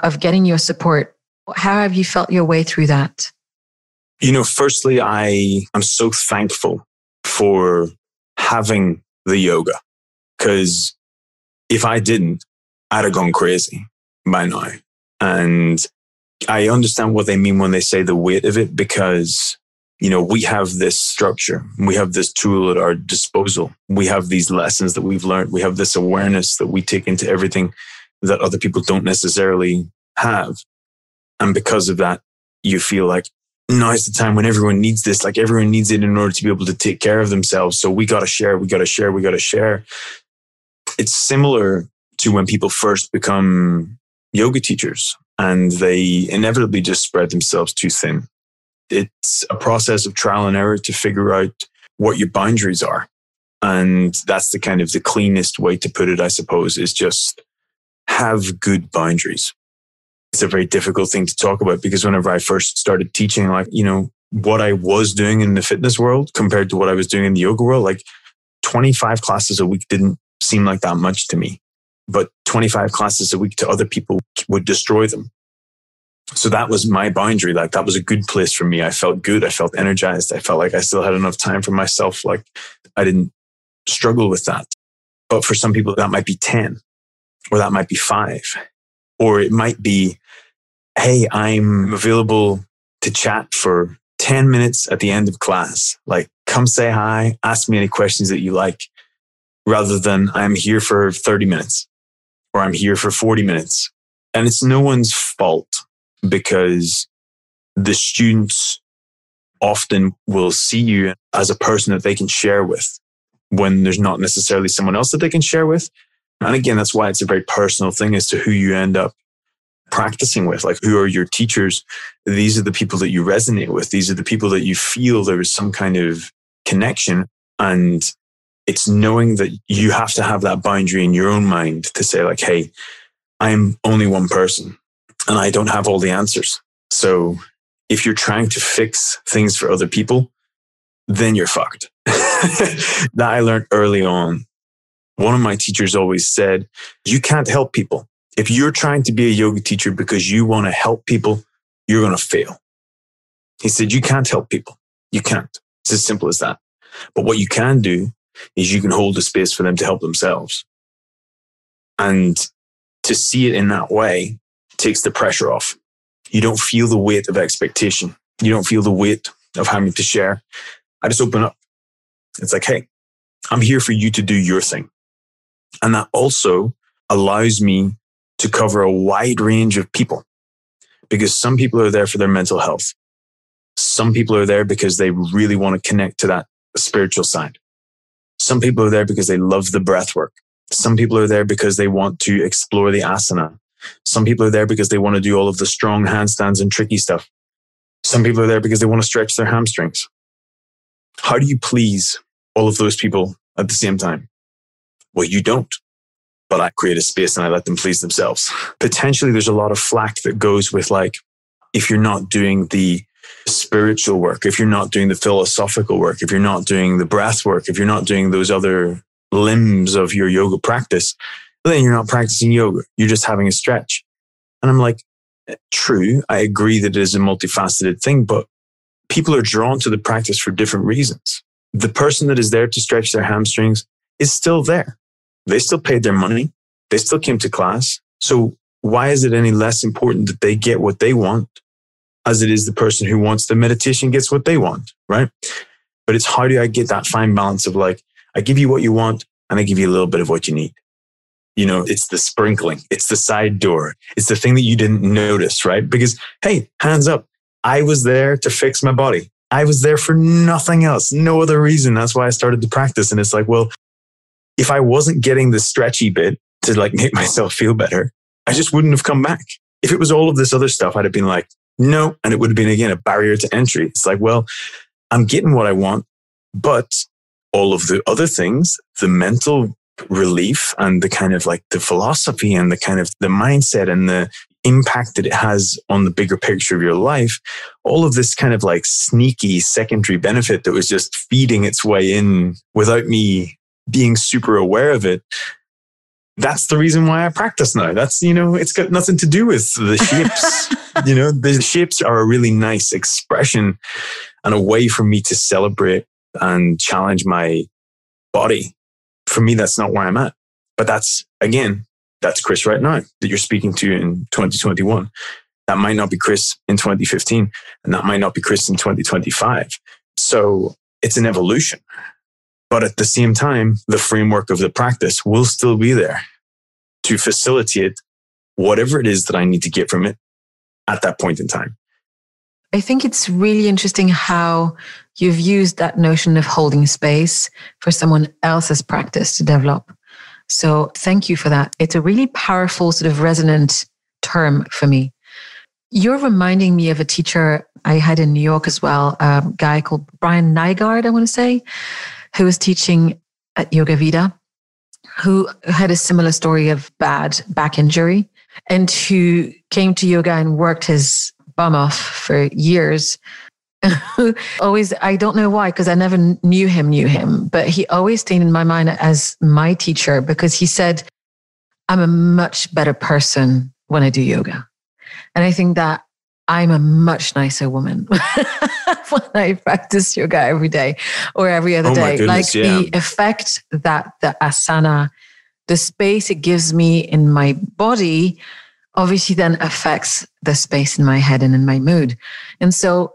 of getting your support. How have you felt your way through that? You know, firstly, I am so thankful for having the yoga because if I didn't, I'd have gone crazy by now. And I understand what they mean when they say the weight of it because, you know, we have this structure, we have this tool at our disposal, we have these lessons that we've learned, we have this awareness that we take into everything that other people don't necessarily have. And because of that, you feel like now is the time when everyone needs this. Like everyone needs it in order to be able to take care of themselves. So we got to share, we got to share, we got to share. It's similar to when people first become yoga teachers and they inevitably just spread themselves too thin. It's a process of trial and error to figure out what your boundaries are. And that's the kind of the cleanest way to put it, I suppose, is just have good boundaries. It's a very difficult thing to talk about because whenever I first started teaching, like, you know, what I was doing in the fitness world compared to what I was doing in the yoga world, like 25 classes a week didn't seem like that much to me. But 25 classes a week to other people would destroy them. So that was my boundary. Like that was a good place for me. I felt good. I felt energized. I felt like I still had enough time for myself. Like I didn't struggle with that. But for some people, that might be 10 or that might be five. Or it might be, hey, I'm available to chat for 10 minutes at the end of class. Like, come say hi, ask me any questions that you like, rather than I'm here for 30 minutes or I'm here for 40 minutes. And it's no one's fault because the students often will see you as a person that they can share with when there's not necessarily someone else that they can share with. And again, that's why it's a very personal thing as to who you end up practicing with. Like, who are your teachers? These are the people that you resonate with. These are the people that you feel there is some kind of connection. And it's knowing that you have to have that boundary in your own mind to say, like, hey, I'm only one person and I don't have all the answers. So if you're trying to fix things for other people, then you're fucked. that I learned early on one of my teachers always said, you can't help people. If you're trying to be a yoga teacher because you want to help people, you're going to fail. He said, you can't help people. You can't. It's as simple as that. But what you can do is you can hold the space for them to help themselves. And to see it in that way takes the pressure off. You don't feel the weight of expectation. You don't feel the weight of having to share. I just open up. It's like, hey, I'm here for you to do your thing. And that also allows me to cover a wide range of people because some people are there for their mental health. Some people are there because they really want to connect to that spiritual side. Some people are there because they love the breath work. Some people are there because they want to explore the asana. Some people are there because they want to do all of the strong handstands and tricky stuff. Some people are there because they want to stretch their hamstrings. How do you please all of those people at the same time? Well, you don't. But I create a space and I let them please themselves. Potentially, there's a lot of flack that goes with like, if you're not doing the spiritual work, if you're not doing the philosophical work, if you're not doing the breath work, if you're not doing those other limbs of your yoga practice, then you're not practicing yoga. You're just having a stretch. And I'm like, eh, true. I agree that it is a multifaceted thing, but people are drawn to the practice for different reasons. The person that is there to stretch their hamstrings is still there. They still paid their money. They still came to class. So why is it any less important that they get what they want as it is the person who wants the meditation gets what they want, right? But it's how do I get that fine balance of like, I give you what you want and I give you a little bit of what you need. You know, it's the sprinkling, it's the side door, it's the thing that you didn't notice, right? Because, hey, hands up, I was there to fix my body. I was there for nothing else, no other reason. That's why I started to practice. And it's like, well, if I wasn't getting the stretchy bit to like make myself feel better, I just wouldn't have come back. If it was all of this other stuff, I'd have been like, no. And it would have been again a barrier to entry. It's like, well, I'm getting what I want, but all of the other things, the mental relief and the kind of like the philosophy and the kind of the mindset and the impact that it has on the bigger picture of your life, all of this kind of like sneaky secondary benefit that was just feeding its way in without me being super aware of it that's the reason why I practice now. That's, you know, it's got nothing to do with the shapes. you know, the shapes are a really nice expression and a way for me to celebrate and challenge my body. For me, that's not where I'm at. But that's, again, that's Chris right now that you're speaking to in 2021. That might not be Chris in 2015, and that might not be Chris in 2025. So it's an evolution. But at the same time, the framework of the practice will still be there to facilitate whatever it is that I need to get from it at that point in time. I think it's really interesting how you've used that notion of holding space for someone else's practice to develop. So thank you for that. It's a really powerful, sort of resonant term for me. You're reminding me of a teacher I had in New York as well, a guy called Brian Nygard, I want to say who was teaching at Yoga Vida, who had a similar story of bad back injury and who came to yoga and worked his bum off for years. always, I don't know why, because I never knew him, knew him, but he always stayed in my mind as my teacher because he said, I'm a much better person when I do yoga. And I think that I'm a much nicer woman when I practice yoga every day or every other oh day. Goodness, like yeah. the effect that the asana, the space it gives me in my body, obviously then affects the space in my head and in my mood. And so,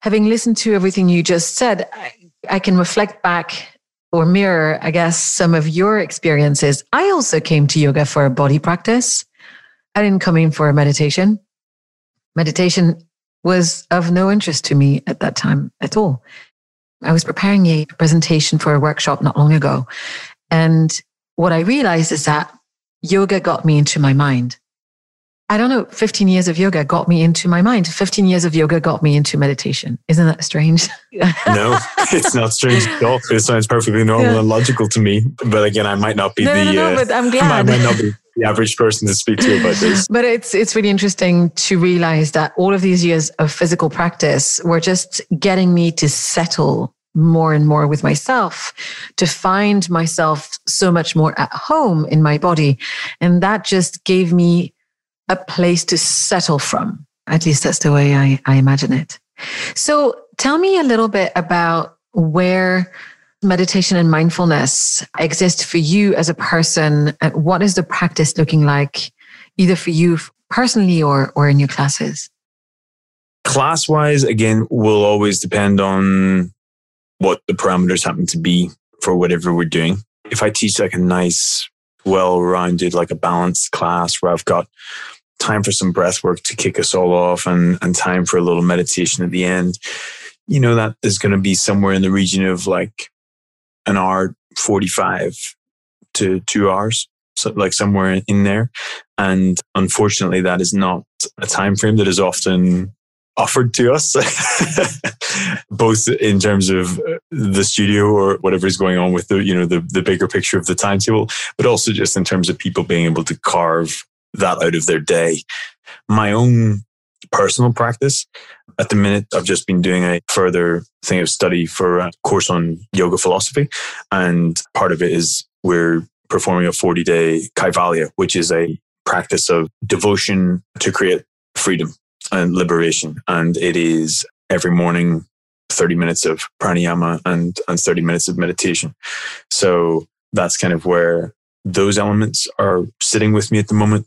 having listened to everything you just said, I, I can reflect back or mirror, I guess, some of your experiences. I also came to yoga for a body practice. I didn't come in for a meditation meditation was of no interest to me at that time at all. I was preparing a presentation for a workshop not long ago. And what I realized is that yoga got me into my mind. I don't know, 15 years of yoga got me into my mind. 15 years of yoga got me into meditation. Isn't that strange? no, it's not strange at all. It sounds perfectly normal yeah. and logical to me. But again, I might not be no, the. No, no, uh, but I'm glad. I might not be the average person to speak to about this. But it's it's really interesting to realize that all of these years of physical practice were just getting me to settle more and more with myself, to find myself so much more at home in my body. And that just gave me a place to settle from. At least that's the way I, I imagine it. So tell me a little bit about where meditation and mindfulness exist for you as a person? What is the practice looking like, either for you personally or, or in your classes? Class wise, again, will always depend on what the parameters happen to be for whatever we're doing. If I teach like a nice, well rounded, like a balanced class where I've got time for some breath work to kick us all off and, and time for a little meditation at the end, you know, that is going to be somewhere in the region of like an hour 45 to two hours. So like somewhere in there. And unfortunately, that is not a time frame that is often offered to us, both in terms of uh, the studio or whatever is going on with the, you know, the, the bigger picture of the timetable, but also just in terms of people being able to carve that out of their day. My own personal practice at the minute, I've just been doing a further thing of study for a course on yoga philosophy. And part of it is we're performing a 40 day Kaivalya, which is a practice of devotion to create freedom and liberation. And it is every morning, 30 minutes of pranayama and, and 30 minutes of meditation. So that's kind of where those elements are sitting with me at the moment.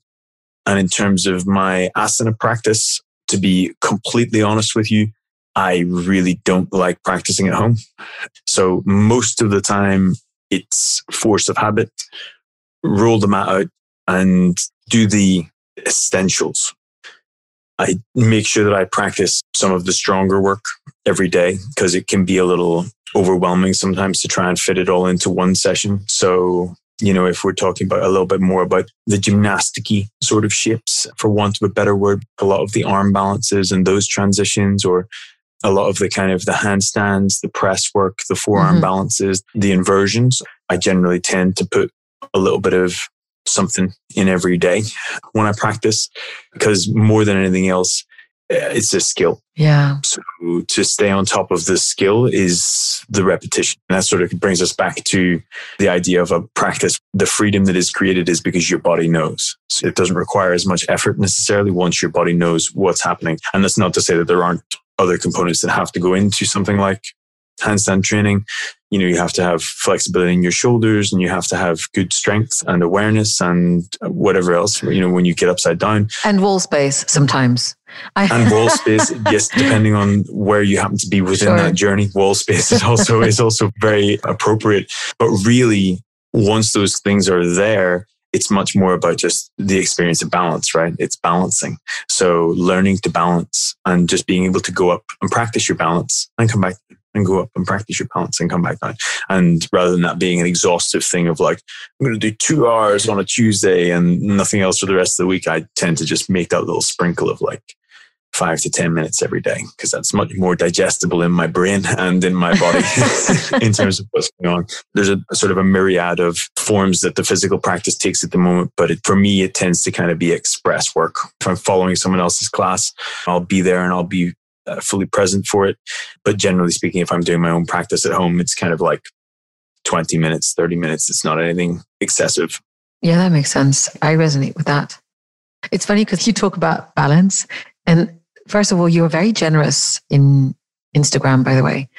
And in terms of my asana practice, to be completely honest with you, I really don't like practicing at home. So most of the time it's force of habit, roll the mat out and do the essentials. I make sure that I practice some of the stronger work every day because it can be a little overwhelming sometimes to try and fit it all into one session. So you know, if we're talking about a little bit more about the gymnasticy sort of shapes, for want of a better word, a lot of the arm balances and those transitions, or a lot of the kind of the handstands, the press work, the forearm mm-hmm. balances, the inversions, I generally tend to put a little bit of something in every day when I practice because more than anything else, it's a skill. Yeah. So to stay on top of the skill is the repetition. And that sort of brings us back to the idea of a practice. The freedom that is created is because your body knows. So it doesn't require as much effort necessarily once your body knows what's happening. And that's not to say that there aren't other components that have to go into something like handstand training, you know, you have to have flexibility in your shoulders and you have to have good strength and awareness and whatever else, you know, when you get upside down. And wall space sometimes. I- and wall space, yes, depending on where you happen to be within sure. that journey, wall space is also, is also very appropriate. But really, once those things are there, it's much more about just the experience of balance, right? It's balancing. So learning to balance and just being able to go up and practice your balance and come back and go up and practice your balance and come back down. And rather than that being an exhaustive thing of like, I'm going to do two hours on a Tuesday and nothing else for the rest of the week, I tend to just make that little sprinkle of like five to 10 minutes every day because that's much more digestible in my brain and in my body in terms of what's going on. There's a, a, sort of a myriad of forms that the physical practice takes at the moment, but it, for me, it tends to kind of be express work. If I'm following someone else's class, I'll be there and I'll be uh, fully present for it. But generally speaking, if I'm doing my own practice at home, it's kind of like 20 minutes, 30 minutes. It's not anything excessive. Yeah, that makes sense. I resonate with that. It's funny because you talk about balance. And first of all, you are very generous in Instagram, by the way.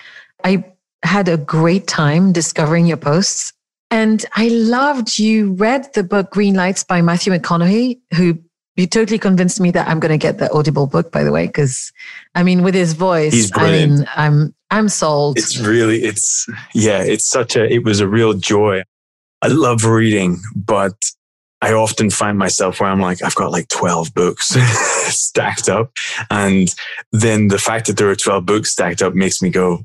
I had a great time discovering your posts. And I loved you read the book Green Lights by Matthew McConaughey, who you totally convinced me that I'm going to get the Audible book, by the way, because I mean, with his voice, I mean, I'm I'm sold. It's really, it's yeah, it's such a, it was a real joy. I love reading, but I often find myself where I'm like, I've got like 12 books stacked up. And then the fact that there are 12 books stacked up makes me go,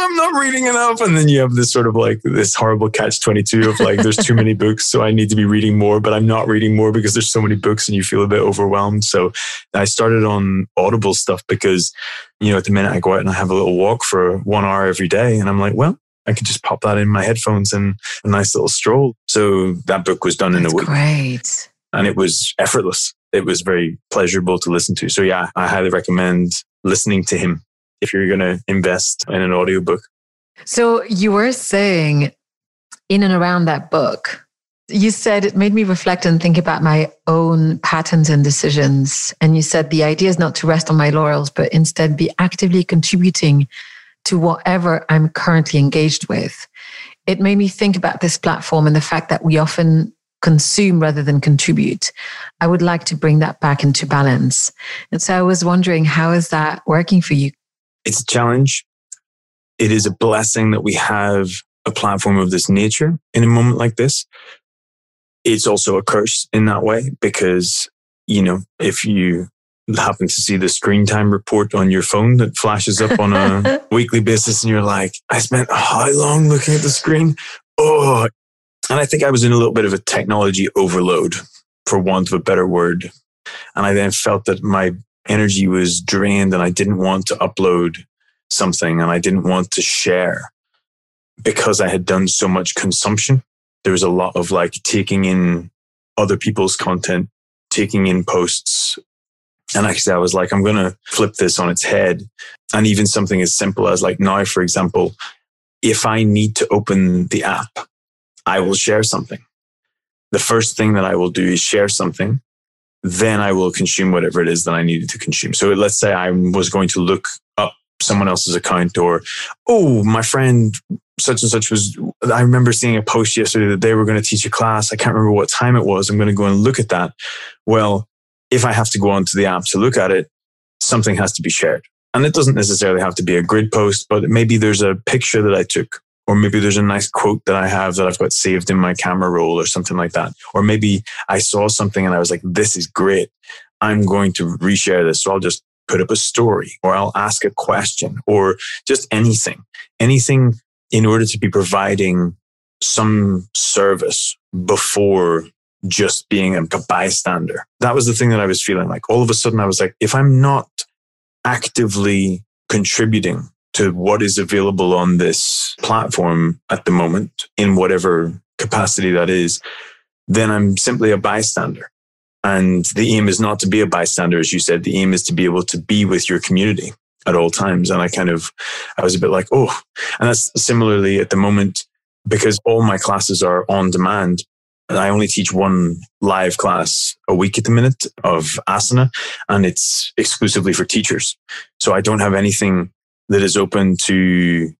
I'm not reading enough. And then you have this sort of like this horrible catch 22 of like, there's too many books. So I need to be reading more, but I'm not reading more because there's so many books and you feel a bit overwhelmed. So I started on Audible stuff because, you know, at the minute I go out and I have a little walk for one hour every day. And I'm like, well, I could just pop that in my headphones and a nice little stroll. So that book was done That's in a week. Great. And it was effortless. It was very pleasurable to listen to. So yeah, I highly recommend listening to him if you're going to invest in an audiobook. So you were saying in and around that book, you said it made me reflect and think about my own patterns and decisions. And you said the idea is not to rest on my laurels, but instead be actively contributing to whatever I'm currently engaged with. It made me think about this platform and the fact that we often consume rather than contribute. I would like to bring that back into balance. And so I was wondering, how is that working for you? It's a challenge. It is a blessing that we have a platform of this nature in a moment like this. It's also a curse in that way because, you know, if you happen to see the screen time report on your phone that flashes up on a weekly basis and you're like, I spent how long looking at the screen? Oh, and I think I was in a little bit of a technology overload, for want of a better word. And I then felt that my energy was drained and I didn't want to upload something and I didn't want to share because I had done so much consumption. There was a lot of like taking in other people's content, taking in posts. And actually, I was like, I'm going to flip this on its head. And even something as simple as like now, for example, if I need to open the app I will share something. The first thing that I will do is share something. Then I will consume whatever it is that I needed to consume. So let's say I was going to look up someone else's account or, oh, my friend such and such was, I remember seeing a post yesterday that they were going to teach a class. I can't remember what time it was. I'm going to go and look at that. Well, if I have to go onto the app to look at it, something has to be shared. And it doesn't necessarily have to be a grid post, but maybe there's a picture that I took or maybe there's a nice quote that I have that I've got saved in my camera roll or something like that. Or maybe I saw something and I was like, this is great. I'm going to reshare this. So I'll just put up a story or I'll ask a question or just anything, anything in order to be providing some service before just being a bystander. That was the thing that I was feeling like. All of a sudden, I was like, if I'm not actively contributing to what is available on this platform at the moment in whatever capacity that is, then I'm simply a bystander. And the aim is not to be a bystander, as you said. The aim is to be able to be with your community at all times. And I kind of, I was a bit like, oh, and that's similarly at the moment because all my classes are on demand. And I only teach one live class a week at the minute of asana and it's exclusively for teachers. So I don't have anything that is open to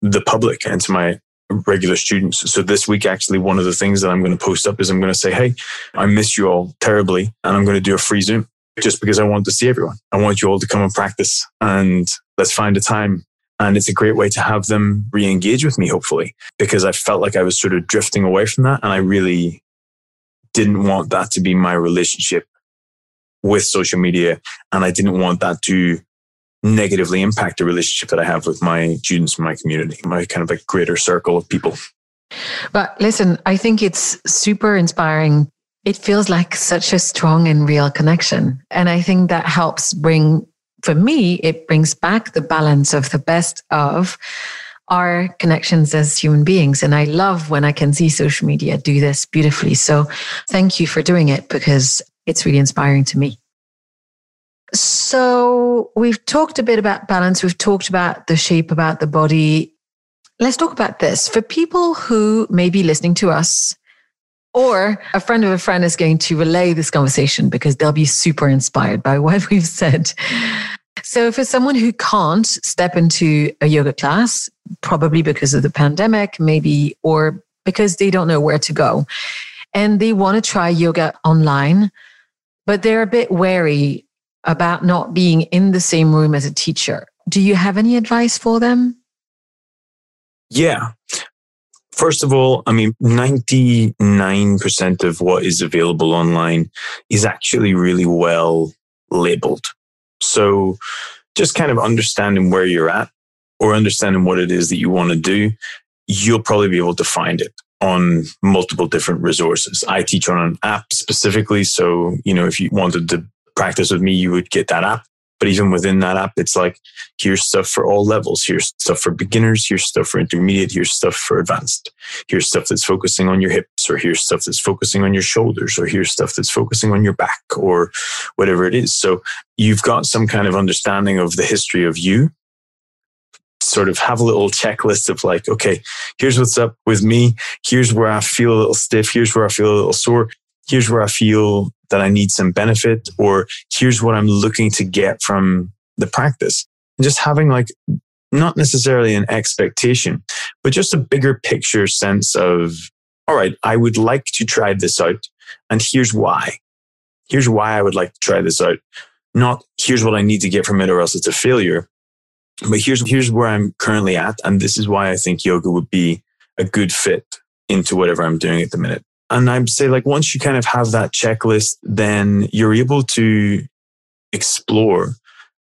the public and to my regular students. So this week, actually, one of the things that I'm going to post up is I'm going to say, Hey, I miss you all terribly. And I'm going to do a free Zoom just because I want to see everyone. I want you all to come and practice and let's find a time. And it's a great way to have them re engage with me, hopefully, because I felt like I was sort of drifting away from that. And I really didn't want that to be my relationship with social media. And I didn't want that to negatively impact the relationship that I have with my students my community, my kind of a greater circle of people. But listen, I think it's super inspiring. It feels like such a strong and real connection. And I think that helps bring, for me, it brings back the balance of the best of our connections as human beings. And I love when I can see social media do this beautifully. So thank you for doing it because it's really inspiring to me. So we've talked a bit about balance. We've talked about the shape, about the body. Let's talk about this. For people who may be listening to us, or a friend of a friend is going to relay this conversation because they'll be super inspired by what we've said. So, for someone who can't step into a yoga class, probably because of the pandemic, maybe, or because they don't know where to go, and they want to try yoga online, but they're a bit wary about not being in the same room as a teacher. Do you have any advice for them? Yeah. First of all, I mean, 99% of what is available online is actually really well labeled. So just kind of understanding where you're at or understanding what it is that you want to do, you'll probably be able to find it on multiple different resources. I teach on an app specifically. So, you know, if you wanted to practice with me, you would get that app. But even within that app, it's like, here's stuff for all levels. Here's stuff for beginners. Here's stuff for intermediate. Here's stuff for advanced. Here's stuff that's focusing on your hips, or here's stuff that's focusing on your shoulders, or here's stuff that's focusing on your back, or whatever it is. So you've got some kind of understanding of the history of you. Sort of have a little checklist of like, okay, here's what's up with me. Here's where I feel a little stiff. Here's where I feel a little sore here's where I feel that I need some benefit, or here's what I'm looking to get from the practice. And just having like not necessarily an expectation, but just a bigger picture sense of, all right, I would like to try this out. And here's why. Here's why I would like to try this out. Not here's what I need to get from it or else it's a failure. But here's, here's where I'm currently at. And this is why I think yoga would be a good fit into whatever I'm doing at the minute. And I'd say like once you kind of have that checklist, then you're able to explore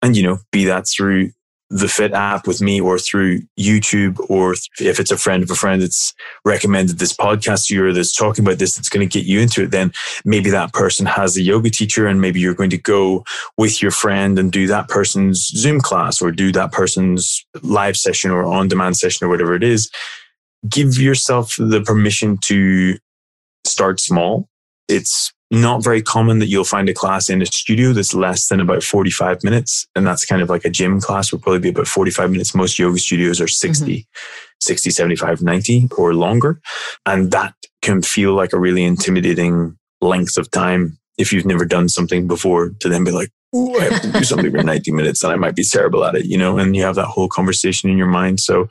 and, you know, be that through the Fit app with me or through YouTube, or if it's a friend of a friend that's recommended this podcast to you or that's talking about this, that's going to get you into it, then maybe that person has a yoga teacher and maybe you're going to go with your friend and do that person's Zoom class or do that person's live session or on demand session or whatever it is. Give yourself the permission to start small. It's not very common that you'll find a class in a studio that's less than about 45 minutes. And that's kind of like a gym class would probably be about 45 minutes. Most yoga studios are 60, mm-hmm. 60, 75, 90 or longer. And that can feel like a really intimidating length of time if you've never done something before to then be like, oh, I have to do something for 90 minutes and I might be terrible at it, you know, and you have that whole conversation in your mind. So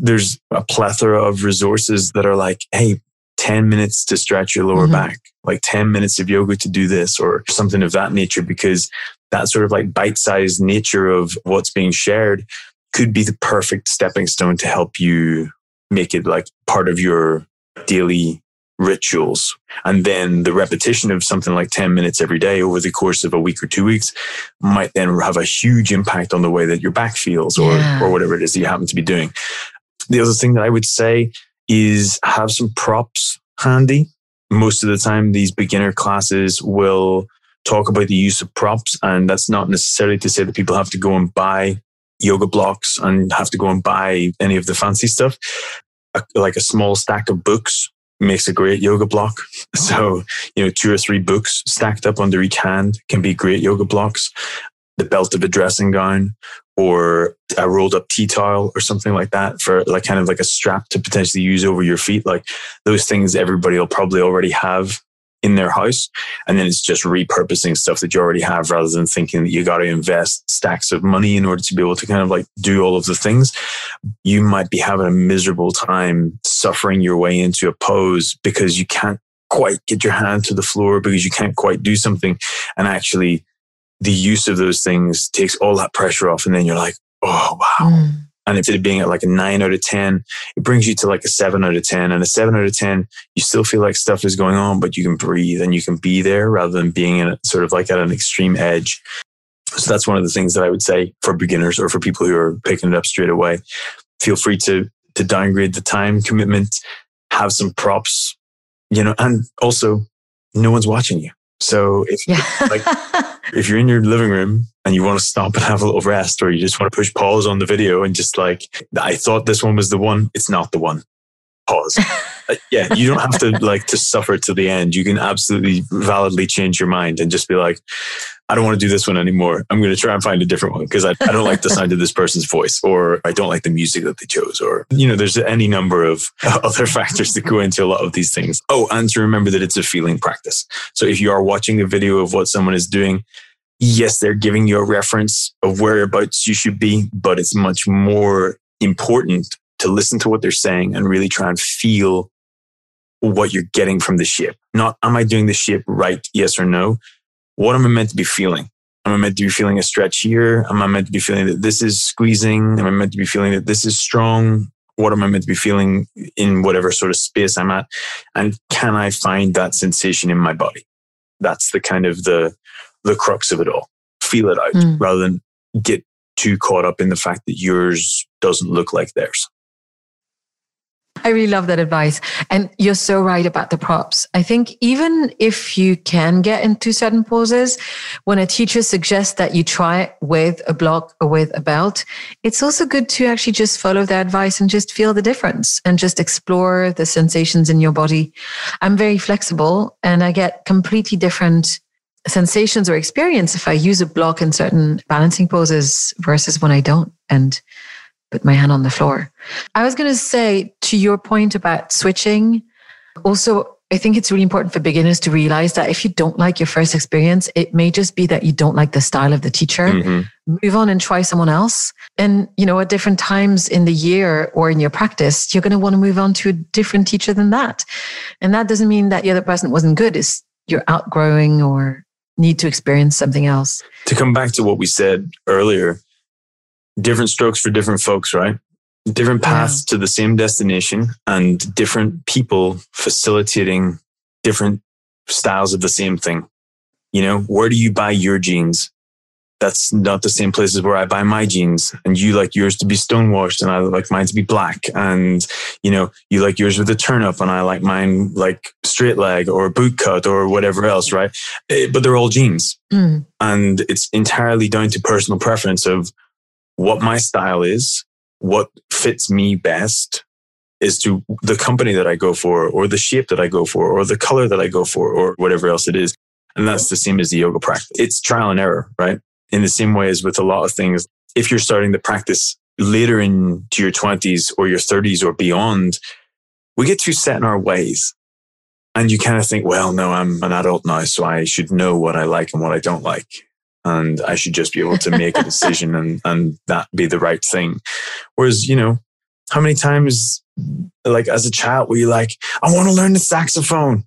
there's a plethora of resources that are like, Hey, 10 minutes to stretch your lower mm-hmm. back, like 10 minutes of yoga to do this or something of that nature, because that sort of like bite sized nature of what's being shared could be the perfect stepping stone to help you make it like part of your daily rituals. And then the repetition of something like 10 minutes every day over the course of a week or two weeks might then have a huge impact on the way that your back feels or, yeah. or whatever it is that you happen to be doing. The other thing that I would say is have some props handy. Most of the time, these beginner classes will talk about the use of props. And that's not necessarily to say that people have to go and buy yoga blocks and have to go and buy any of the fancy stuff. A, like a small stack of books makes a great yoga block. So, you know, two or three books stacked up under each hand can be great yoga blocks. The belt of a dressing gown or a rolled up tea towel or something like that for like kind of like a strap to potentially use over your feet. Like those things everybody will probably already have in their house. And then it's just repurposing stuff that you already have rather than thinking that you got to invest stacks of money in order to be able to kind of like do all of the things. You might be having a miserable time suffering your way into a pose because you can't quite get your hand to the floor because you can't quite do something. And actually, the use of those things takes all that pressure off. And then you're like, oh, wow. Mm. And instead of being at like a nine out of 10, it brings you to like a seven out of 10. And a seven out of 10, you still feel like stuff is going on, but you can breathe and you can be there rather than being in it sort of like at an extreme edge. So that's one of the things that I would say for beginners or for people who are picking it up straight away. Feel free to, to downgrade the time commitment, have some props, you know, and also no one's watching you. So if yeah. like if you're in your living room and you want to stop and have a little rest, or you just want to push pause on the video and just like, I thought this one was the one, it's not the one. Pause. uh, yeah, you don't have to like to suffer to the end. You can absolutely validly change your mind and just be like, I don't want to do this one anymore. I'm going to try and find a different one because I, I don't like the sound of this person's voice or I don't like the music that they chose or, you know, there's any number of other factors that go into a lot of these things. Oh, and to remember that it's a feeling practice. So if you are watching a video of what someone is doing, yes, they're giving you a reference of whereabouts you should be, but it's much more important to listen to what they're saying and really try and feel what you're getting from the ship. Not, am I doing the ship right? Yes or no? what am I meant to be feeling? Am I meant to be feeling a stretch here? Am I meant to be feeling that this is squeezing? Am I meant to be feeling that this is strong? What am I meant to be feeling in whatever sort of space I'm at? And can I find that sensation in my body? That's the kind of the, the crux of it all. Feel it out mm. rather than get too caught up in the fact that yours doesn't look like theirs. I really love that advice. And you're so right about the props. I think even if you can get into certain poses, when a teacher suggests that you try it with a block or with a belt, it's also good to actually just follow their advice and just feel the difference and just explore the sensations in your body. I'm very flexible and I get completely different sensations or experience if I use a block in certain balancing poses versus when I don't. And put my hand on the floor. I was going to say to your point about switching, also I think it's really important for beginners to realize that if you don't like your first experience, it may just be that you don't like the style of the teacher. Mm-hmm. Move on and try someone else. And, you know, at different times in the year or in your practice, you're going to want to move on to a different teacher than that. And that doesn't mean that the other person wasn't good. It's you're outgrowing or need to experience something else. To come back to what we said earlier, different strokes for different folks, right? different paths to the same destination and different people facilitating different styles of the same thing. You know, where do you buy your jeans? That's not the same places where I buy my jeans. And you like yours to be stonewashed and I like mine to be black. And, you know, you like yours with a turn up and I like mine like straight leg or boot cut or whatever else, right? Eh, but they're all jeans. Mm. And it's entirely down to personal preference of what my style is what fits me best is to the company that I go for or the shape that I go for or the color that I go for or whatever else it is. And that's the same as the yoga practice. It's trial and error, right? In the same way as with a lot of things, if you're starting the practice later into your 20s or your 30s or beyond, we get too set in our ways. And you kind of think, well, no, I'm an adult now, so I should know what I like and what I don't like and I should just be able to make a decision and, and that be the right thing. Whereas, you know, how many times, like as a child, were you like, I want to learn the saxophone.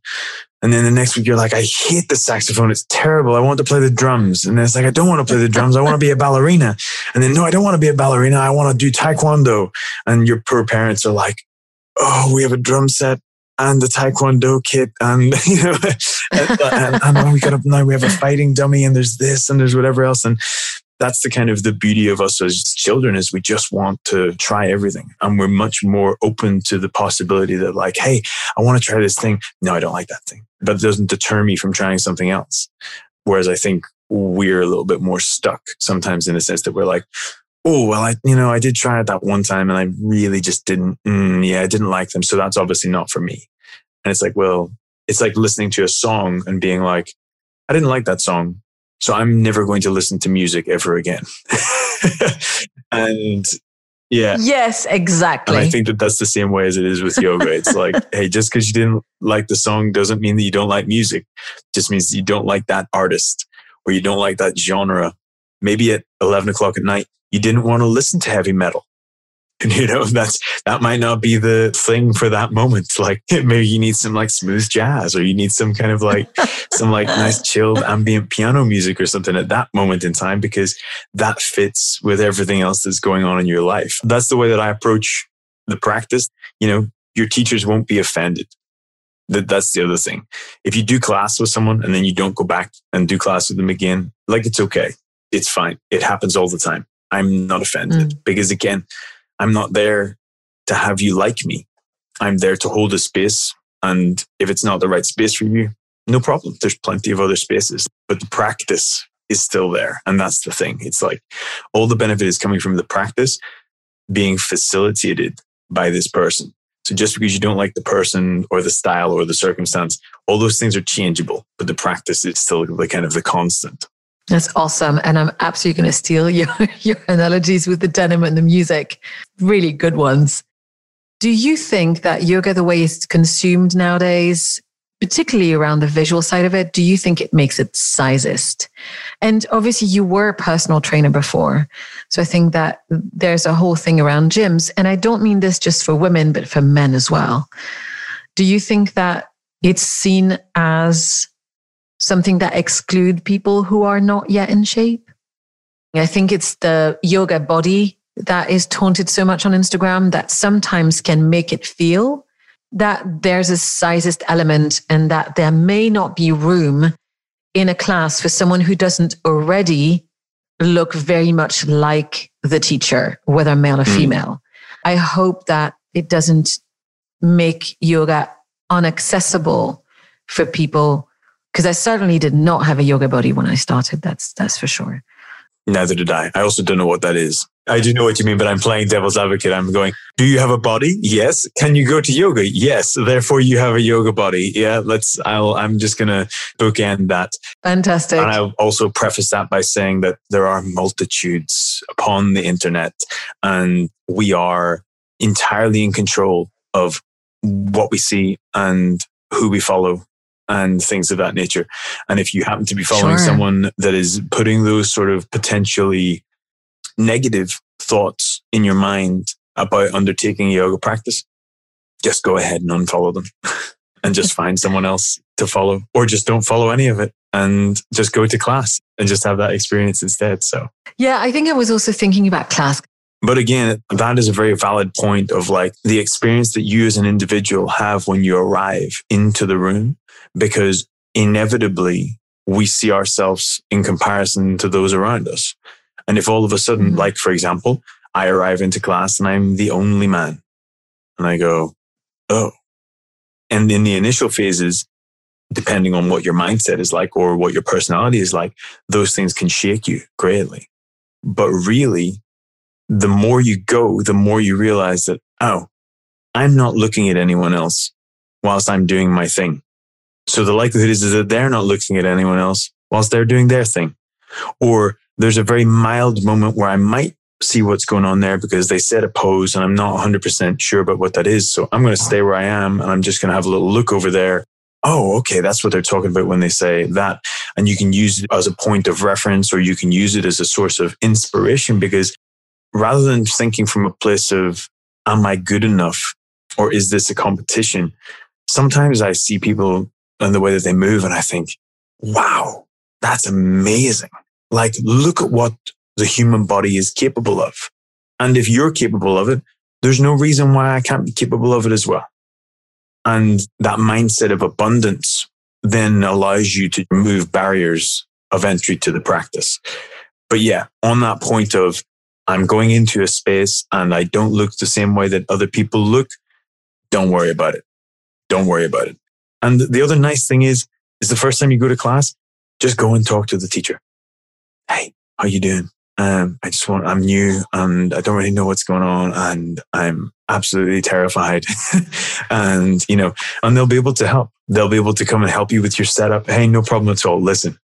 And then the next week, you're like, I hate the saxophone. It's terrible. I want to play the drums. And then it's like, I don't want to play the drums. I want to be a ballerina. And then, no, I don't want to be a ballerina. I want to do taekwondo. And your poor parents are like, Oh, we have a drum set and the taekwondo kit and you know and, and, and we got up now we have a fighting dummy and there's this and there's whatever else. And that's the kind of the beauty of us as children is we just want to try everything. And we're much more open to the possibility that like hey i want to try this thing. No i don't like that thing. But it doesn't deter me from trying something else. Whereas i think we're a little bit more stuck sometimes in the sense that we're like oh well i you know i did try it that one time and i really just didn't mm, yeah i didn't like them. So that's obviously not for me. And it's like well it's like listening to a song and being like i didn't like that song so i'm never going to listen to music ever again. And yeah. Yes exactly and i think that that's the same way as it is with yoga. It's like hey just because you didn't like the song doesn't mean that you don't like music. It just means you don't like that artist or you don't like that genre. Maybe at 11 o'clock at night you didn't want to listen to heavy metal. And, you know, that's, that might not be the thing for that moment. Like maybe you need some like smooth jazz or you need some kind of like, some like nice chilled ambient piano music or something at that moment in time because that fits with everything else that's going on in your life. That's the way that I approach the practice. You know, your teachers won't be offended. That, that's the other thing. If you do class with someone and then you don't go back and do class with them again, like it's okay. It's fine. It happens all the time. I'm not offended mm. because again, I'm not there to have you like me. I'm there to hold a space. And if it's not the right space for you, no problem. There's plenty of other spaces, but the practice is still there. And that's the thing. It's like all the benefit is coming from the practice being facilitated by this person. So just because you don't like the person or the style or the circumstance, all those things are changeable, but the practice is still the kind of the constant. That's awesome. And I'm absolutely going to steal your, your analogies with the denim and the music. Really good ones. Do you think that yoga, the way it's consumed nowadays, particularly around the visual side of it, do you think it makes it sizist? And obviously, you were a personal trainer before. So I think that there's a whole thing around gyms. And I don't mean this just for women, but for men as well. Do you think that it's seen as something that exclude people who are not yet in shape. I think it's the yoga body that is taunted so much on Instagram that sometimes can make it feel that there's a sizist element and that there may not be room in a class for someone who doesn't already look very much like the teacher, whether male or mm. female. I hope that it doesn't make yoga unaccessible for people because I certainly did not have a yoga body when I started. That's that's for sure. Neither did I. I also don't know what that is. I do know what you mean, but I'm playing devil's advocate. I'm going, do you have a body? Yes. Can you go to yoga? Yes. Therefore you have a yoga body. Yeah. Let's, I'll, I'm just going to bookend that. Fantastic. And I'll also preface that by saying that there are multitudes upon the internet and we are entirely in control of what we see and who we follow and things of that nature. And if you happen to be following sure. someone that is putting those sort of potentially negative thoughts in your mind about undertaking yoga practice, just go ahead and unfollow them and just find someone else to follow or just don't follow any of it and just go to class and just have that experience instead. So, yeah, I think I was also thinking about class. But again, that is a very valid point of like the experience that you as an individual have when you arrive into the room, because inevitably we see ourselves in comparison to those around us. And if all of a sudden, mm-hmm. like for example, I arrive into class and I'm the only man and I go, Oh, and in the initial phases, depending on what your mindset is like or what your personality is like, those things can shake you greatly. But really, the more you go, the more you realize that, oh, I'm not looking at anyone else whilst I'm doing my thing. So the likelihood is, is that they're not looking at anyone else whilst they're doing their thing. Or there's a very mild moment where I might see what's going on there because they set a pose and I'm not 100% sure about what that is. So I'm going to stay where I am and I'm just going to have a little look over there. Oh, okay. That's what they're talking about when they say that. And you can use it as a point of reference or you can use it as a source of inspiration because rather than thinking from a place of, am I good enough? Or is this a competition? Sometimes I see people and the way that they move and I think, wow, that's amazing. Like, look at what the human body is capable of. And if you're capable of it, there's no reason why I can't be capable of it as well. And that mindset of abundance then allows you to remove barriers of entry to the practice. But yeah, on that point of I'm going into a space and I don't look the same way that other people look, don't worry about it. Don't worry about it. And the other nice thing is, is the first time you go to class, just go and talk to the teacher. Hey, how you doing? Um, I just want, I'm new and I don't really know what's going on and I'm absolutely terrified. and, you know, and they'll be able to help. They'll be able to come and help you with your setup. Hey, no problem at all. Listen,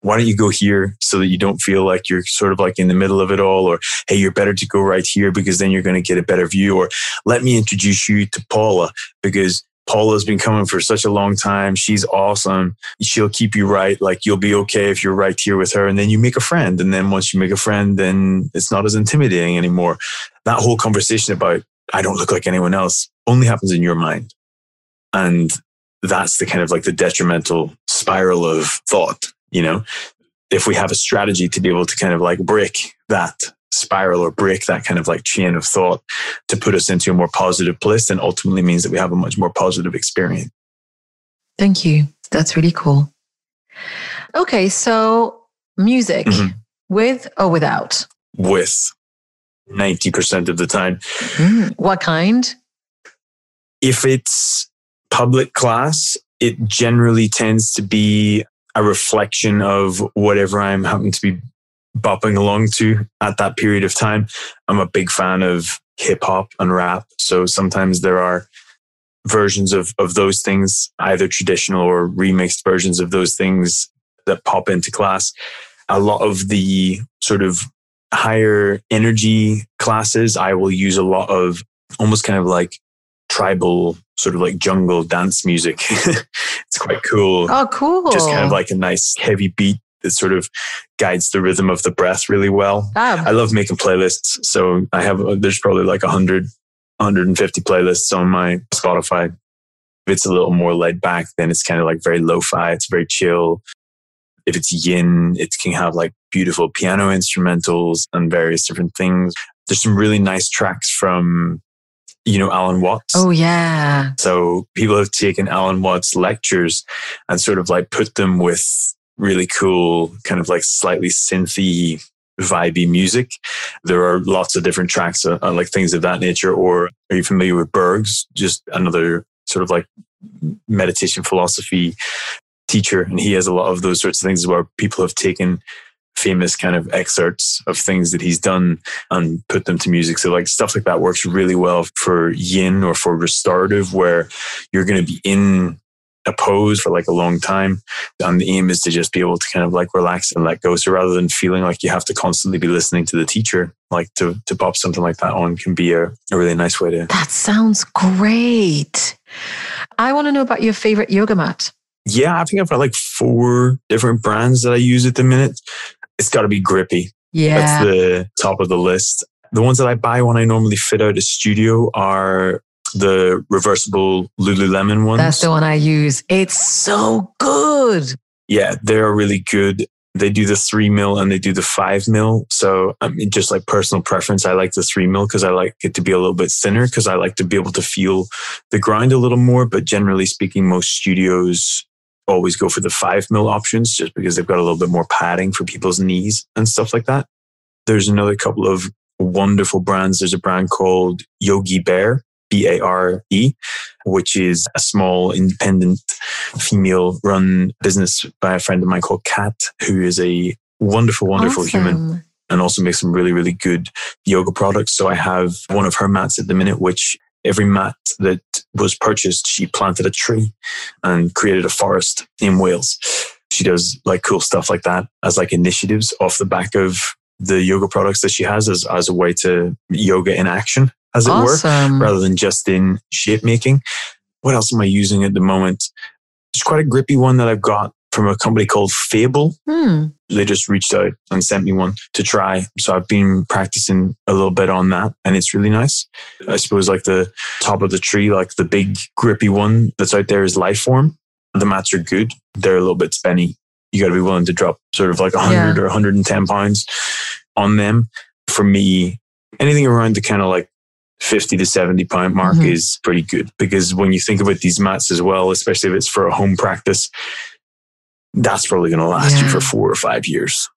why don't you go here so that you don't feel like you're sort of like in the middle of it all? Or, hey, you're better to go right here because then you're going to get a better view. Or let me introduce you to Paula because Paula's been coming for such a long time. She's awesome. She'll keep you right. Like you'll be okay if you're right here with her. And then you make a friend. And then once you make a friend, then it's not as intimidating anymore. That whole conversation about, I don't look like anyone else only happens in your mind. And that's the kind of like the detrimental spiral of thought, you know? If we have a strategy to be able to kind of like break that spiral or break that kind of like chain of thought to put us into a more positive place, and ultimately means that we have a much more positive experience. Thank you. That's really cool. Okay, so music mm-hmm. with or without? With 90% of the time. Mm, what kind? If it's public class, it generally tends to be a reflection of whatever I'm happen to be bopping along to at that period of time. I'm a big fan of hip hop and rap. So sometimes there are versions of, of those things, either traditional or remixed versions of those things that pop into class. A lot of the sort of higher energy classes, I will use a lot of almost kind of like tribal sort of like jungle dance music. it's quite cool. Oh, cool. Just kind of like a nice heavy beat that sort of guides the rhythm of the breath really well. Ah. I love making playlists. So I have, there's probably like 100, 150 playlists on my Spotify. If it's a little more laid back, then it's kind of like very lo-fi. It's very chill. If it's yin, it can have like beautiful piano instrumentals and various different things. There's some really nice tracks from you know Alan Watts. Oh yeah. So people have taken Alan Watts lectures and sort of like put them with really cool, kind of like slightly synthy, vibey music. There are lots of different tracks, uh, uh, like things of that nature. Or are you familiar with Bergs? Just another sort of like meditation philosophy teacher. And he has a lot of those sorts of things where people have taken famous kind of excerpts of things that he's done and put them to music. So like stuff like that works really well for yin or for restorative where you're going to be in a pose for like a long time. And the aim is to just be able to kind of like relax and let go. So rather than feeling like you have to constantly be listening to the teacher, like to, to pop something like that on can be a, a really nice way to. That sounds great. I want to know about your favorite yoga mat. Yeah, I think I've got like four different brands that I use at the minute. It's got to be grippy. Yeah. That's the top of the list. The ones that I buy when I normally fit out a studio are the reversible Lululemon ones. That's the one I use. It's so good. Yeah, they're really good. They do the three mil and they do the five mil. So I mean, just like personal preference, I like the three mil because I like it to be a little bit thinner because I like to be able to feel the grind a little more. But generally speaking, most studios always go for the five mil options just because they've got a little bit more padding for people's knees and stuff like that. There's another couple of wonderful brands. There's a brand called Yogi Bear, B A R E, which is a small independent female run business by a friend of mine called Kat, who is a wonderful, wonderful awesome. human and also makes some really, really good yoga products. So I have one of her mats at the minute, which every mat that was purchased, she planted a tree and created a forest in Wales. She does like cool stuff like that as like initiatives off the back of the yoga products that she has as, as a way to yoga in action, as it awesome. were, rather than just in shape making. What else am I using at the moment? There's quite a grippy one that I've got from a company called Fable. Hmm. They just reached out and sent me one to try. So I've been practicing a little bit on that and it's really nice. I suppose like the top of the tree, like the big grippy one that's out there is Liforme. The mats are good. They're a little bit spenny. You got to be willing to drop sort of like 100 Yeah. or 110 pounds on them. For me, anything around the kind of like 50 to 70 pound mark Mhm. is pretty good because when you think about these mats as well, especially if it's for a home practice, that's probably going to last you for four or five years.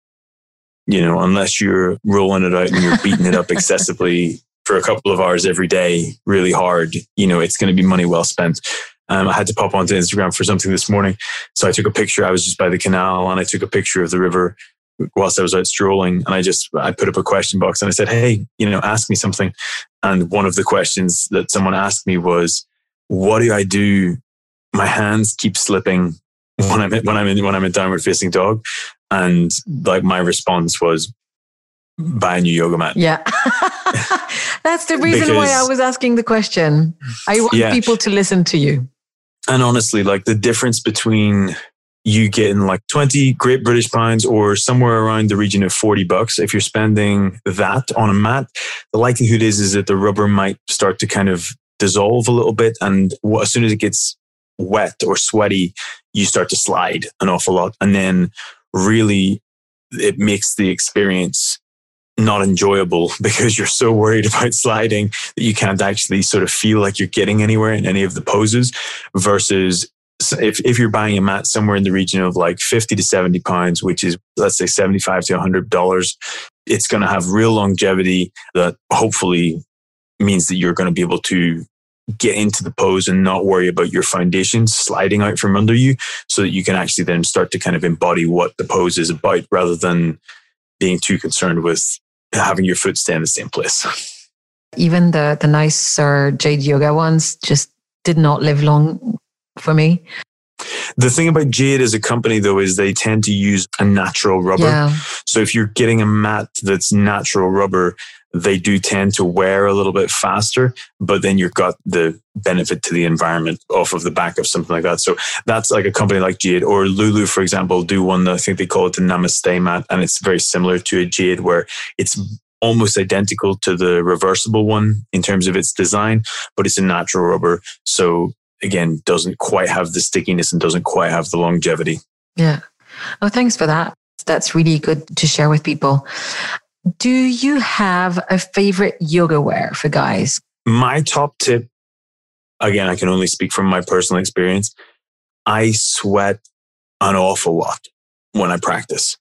You know, unless you're rolling it out and you're beating it up excessively for a couple of hours every day, really hard, you know, it's going to be money well spent. Um, I had to pop onto Instagram for something this morning. So I took a picture. I was just by the canal and I took a picture of the river whilst I was out strolling. And I just, I put up a question box and I said, Hey, you know, ask me something. And one of the questions that someone asked me was, what do I do? My hands keep slipping when I'm when I'm in when I'm in downward facing dog, and like my response was, buy a new yoga mat. Yeah. That's the reason why I was asking the question. I want Yeah. people to listen to you. And honestly, like the difference between you getting like 20 great British pounds or somewhere around the region of 40 bucks, if you're spending that on a mat, the likelihood is, is that the rubber might start to kind of dissolve a little bit. And as soon as it gets wet or sweaty, you start to slide an awful lot. And then really it makes the experience not enjoyable because you're so worried about sliding that you can't actually sort of feel like you're getting anywhere in any of the poses versus if, if you're buying a mat somewhere in the region of like 50 to 70 pounds, which is let's say 75 to 100 dollars, it's going to have real longevity that hopefully means that you're going to be able to get into the pose and not worry about your foundation sliding out from under you so that you can actually then start to kind of embody what the pose is about rather than being too concerned with having your foot stay in the same place. Even the the nicer Jade Yoga ones just did not live long for me. The thing about Jade as a company though is they tend to use a natural rubber. Yeah. So if you're getting a mat that's natural rubber, they do tend to wear a little bit faster, but then you've got the benefit to the environment off of the back of something like that. So that's like a company like Jade or Lulu, for example, do one that I think they call it the Namaste mat. And it's very similar to a Jade where it's almost identical to the reversible one in terms of its design, but it's a natural rubber. So again, doesn't quite have the stickiness and doesn't quite have the longevity. Yeah. Oh, thanks for that. That's really good to share with people. Do you have a favorite yoga wear for guys? my top tip again i can only speak from my personal experience i sweat an awful lot when i practice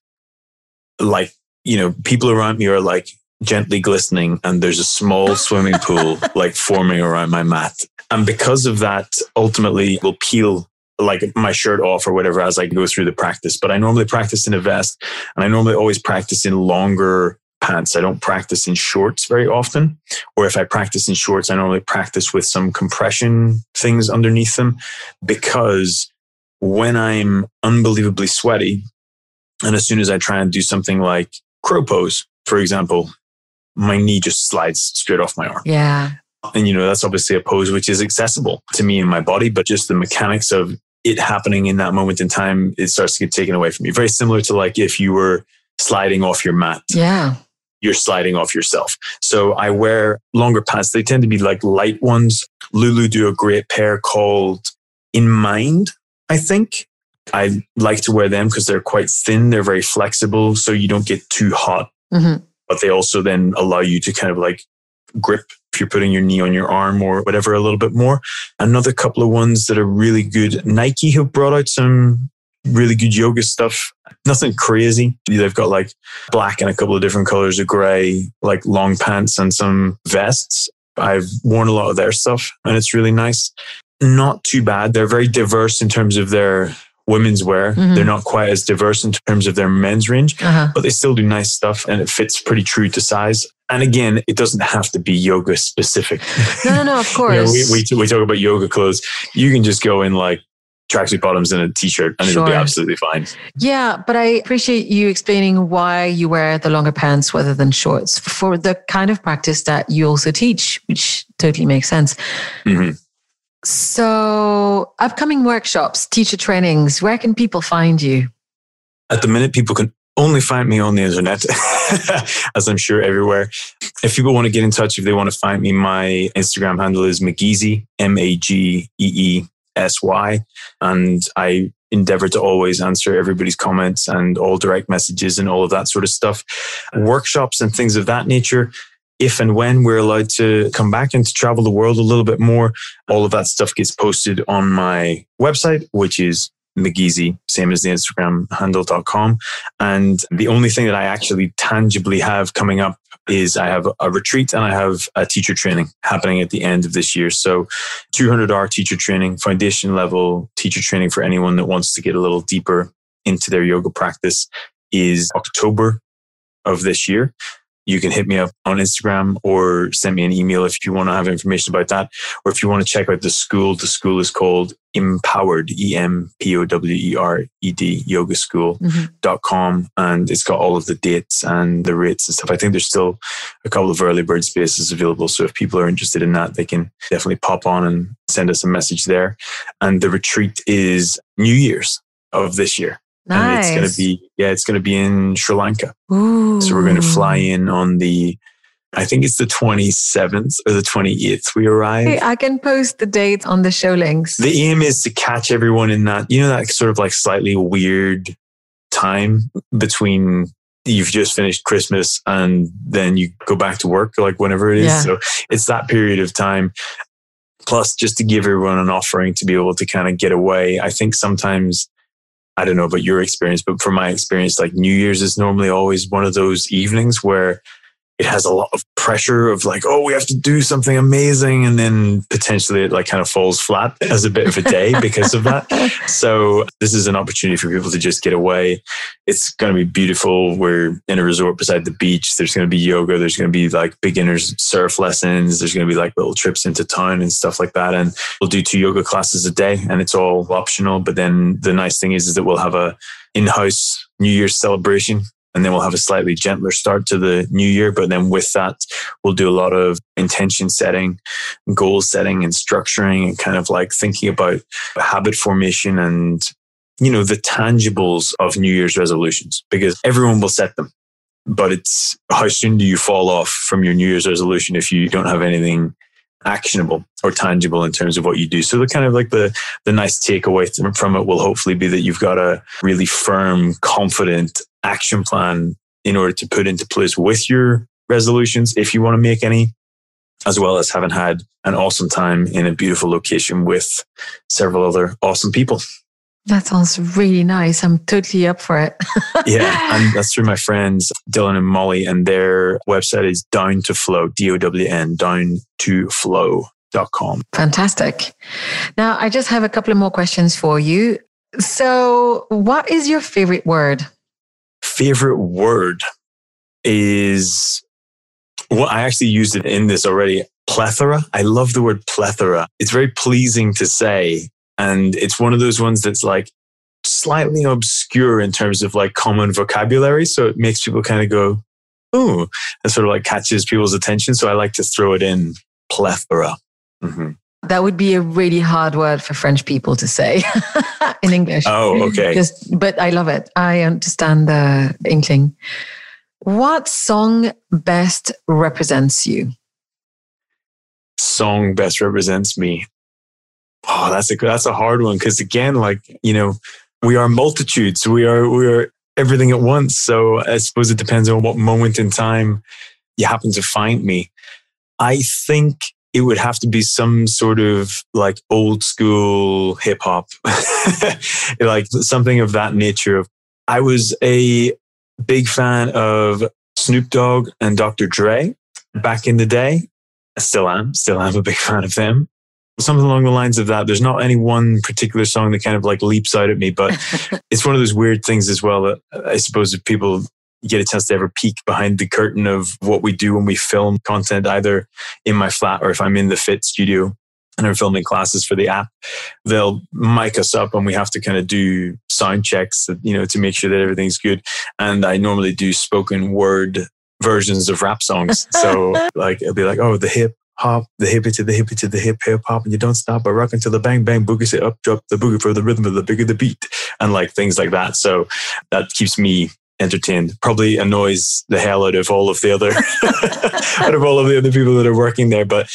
like you know people around me are like gently glistening and there's a small swimming pool like forming around my mat. And because of that ultimately will peel like my shirt off or whatever as i go through the practice. But i normally practice in a vest and i normally always practice in longer pants. I don't practice in shorts very often or if I practice in shorts, I normally practice with some compression things underneath them. Because when I'm unbelievably sweaty, and as soon as I try and do something like crow pose, for example, my knee just slides straight off my arm. Yeah. And, you know, that's obviously a pose which is accessible to me and my body, but just the mechanics of it happening in that moment in time, it starts to get taken away from you. Very similar to like if you were sliding off your mat. Yeah. You're sliding off yourself. So I wear longer pants. They tend to be like light ones. Lulu do a great pair called In Mind, I think. I like to wear them because they're quite thin. They're very flexible. So you don't get too hot. Mm-hmm. But they also then allow you to kind of like grip if you're putting your knee on your arm or whatever a little bit more. Another couple of ones that are really good. Nike have brought out some really good yoga stuff. Nothing crazy. They've got like black and a couple of different colors of gray, like long pants and some vests. I've worn a lot of their stuff and it's really nice. Not too bad. They're very diverse in terms of their women's wear. Mhm. They're not quite as diverse in terms of their men's range, Uh-huh. but they still do nice stuff and it fits pretty true to size. And again, it doesn't have to be yoga specific. No, no, no, of You course. know, we, we, we talk about yoga clothes. You can just go in like tracksuit bottoms and a t-shirt and it'll be absolutely fine. Yeah, but I appreciate you explaining why you wear the longer pants rather than shorts for the kind of practice that you also teach, which totally makes sense. Mhm. So, upcoming workshops, teacher trainings, where can people find you? At the minute, people can only find me on the internet, as I'm sure everywhere. If people want to get in touch, if they want to find me, my Instagram handle is Mageesy, M A G E E S Y. And I endeavor to always answer everybody's comments and all direct messages and all of that sort of stuff. Workshops and things of that nature. If and when we're allowed to come back and to travel the world a little bit more, all of that stuff gets posted on my website, which is Mageesy, same as the Instagram handle.com. And the only thing that I actually tangibly have coming up is I have a retreat and I have a teacher training happening at the end of this year. So 200 hour teacher training, foundation level teacher training for anyone that wants to get a little deeper into their yoga practice is October of this year. You can hit me up on Instagram or send me an email if you want to have information about that. Or if you want to check out the school, the school is called Empowered, E M P O W E R E D, yoga school Mhm. dot com and it's got all of the dates and the rates and stuff. I think there's still a couple of early bird spaces available. So if people are interested in that, they can definitely pop on and send us a message there. And the retreat is New Year's of this year. And it's going to be, yeah, it's going to be in Sri Lanka. Ooh. So we're going to fly in on the, I think it's the 27th or the 28th we arrive. Hey, I can post the date on the show links. The aim is to catch everyone in that, you know, that sort of like slightly weird time between you've just finished Christmas and then you go back to work, like whenever it is. Yeah. So it's that period of time. Plus, just to give everyone an offering to be able to kind of get away. I think sometimes, I don't know about your experience, but from my experience, like New Year's is normally always one of those evenings where it has a lot of pressure of like, oh, we have to do something amazing. And then potentially it like kind of falls flat as a bit of a day because of that. So this is an opportunity for people to just get away. It's going to be beautiful. We're in a resort beside the beach. There's going to be yoga. There's going to be like beginners surf lessons. There's going to be like little trips into town and stuff like that. And we'll do two yoga classes a day and it's all optional. But then the nice thing is, is that we'll have a in-house New Year's celebration and then we'll have a slightly gentler start to the new year. But then with that, we'll do a lot of intention setting, goal setting and structuring and kind of like thinking about habit formation and, you know, the tangibles of New Year's resolutions because everyone will set them. But it's how soon do you fall off from your New Year's resolution if you don't have anything actionable or tangible in terms of what you do. So the kind of like the the nice takeaway from it will hopefully be that you've got a really firm, confident action plan in order to put into place with your resolutions if you want to make any, as well as having had an awesome time in a beautiful location with several other awesome people. That sounds really nice. I'm totally up for it. yeah, and that's through my friends Dylan and Molly, and their website is down to flow, D O W N, down to flow.com. Fantastic. Now, I just have a couple of more questions for you. So, what is your favorite word? Favorite word is well, I actually used it in this already. Plethora. I love the word plethora. It's very pleasing to say. And it's one of those ones that's like slightly obscure in terms of like common vocabulary. So it makes people kind of go, ooh, and sort of like catches people's attention. So I like to throw it in plethora. Mm-hmm. That would be a really hard word for French people to say in English. Oh, okay. Just, but I love it. I understand the inkling. What song best represents you? Song best represents me. Oh, that's a that's a hard one because again, like you know, we are multitudes. We are we are everything at once. So I suppose it depends on what moment in time you happen to find me. I think it would have to be some sort of like old school hip hop, like something of that nature. I was a big fan of Snoop Dogg and Dr. Dre back in the day. I still am, still am a big fan of them. Something along the lines of that. There's not any one particular song that kind of like leaps out at me, but it's one of those weird things as well that I suppose if people get a chance to ever peek behind the curtain of what we do when we film content, either in my flat or if I'm in the Fiit studio and are filming classes for the app, they'll mic us up and we have to kind of do sound checks, you know, to make sure that everything's good. And I normally do spoken word versions of rap songs. So like, it'll be like, oh, the hip hop, the hippie to the hippie to the hip hip hop, and you don't stop but rock until the bang bang boogie say up, drop the boogie for the rhythm of the bigger the beat, and like things like that. So that keeps me entertained. Probably annoys the hell out of all of the other out of all of the other people that are working there. But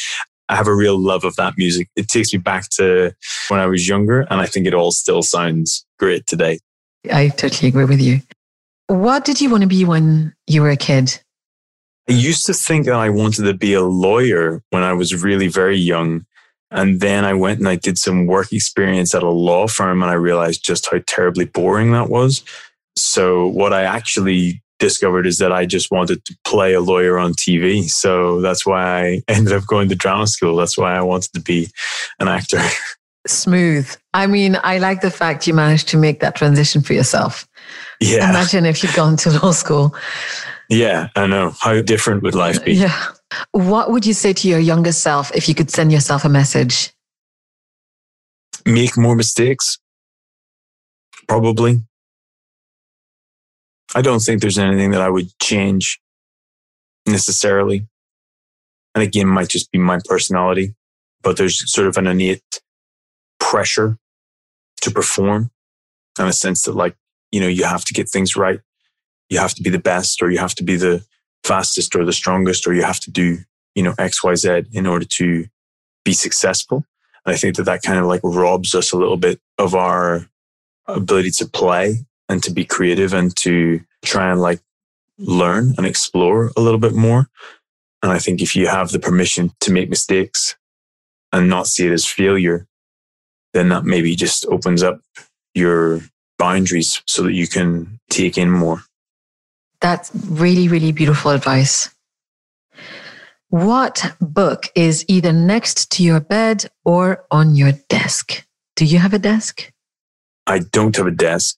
I have a real love of that music. It takes me back to when I was younger, and I think it all still sounds great today. I totally agree with you. What did you want to be when you were a kid? I used to think that I wanted to be a lawyer when I was really very young. And then I went and I did some work experience at a law firm and I realized just how terribly boring that was. So what I actually discovered is that I just wanted to play a lawyer on TV. So that's why I ended up going to drama school. That's why I wanted to be an actor. Smooth. I mean, I like the fact you managed to make that transition for yourself. Yeah. Imagine if you'd gone to law school. Yeah, I know. How different would life be? Yeah. What would you say to your younger self if you could send yourself a message? Make more mistakes. Probably. I don't think there's anything that I would change necessarily. And again, it might just be my personality, but there's sort of an innate pressure to perform in a sense that like, you know, you have to get things right. You have to be the best or you have to be the fastest or the strongest or you have to do, you know, X, Y, Z in order to be successful. And I think that that kind of like robs us a little bit of our ability to play and to be creative and to try and like learn and explore a little bit more. And I think if you have the permission to make mistakes and not see it as failure, then that maybe just opens up your boundaries so that you can take in more. That's really, really beautiful advice. What book is either next to your bed or on your desk? Do you have a desk? I don't have a desk.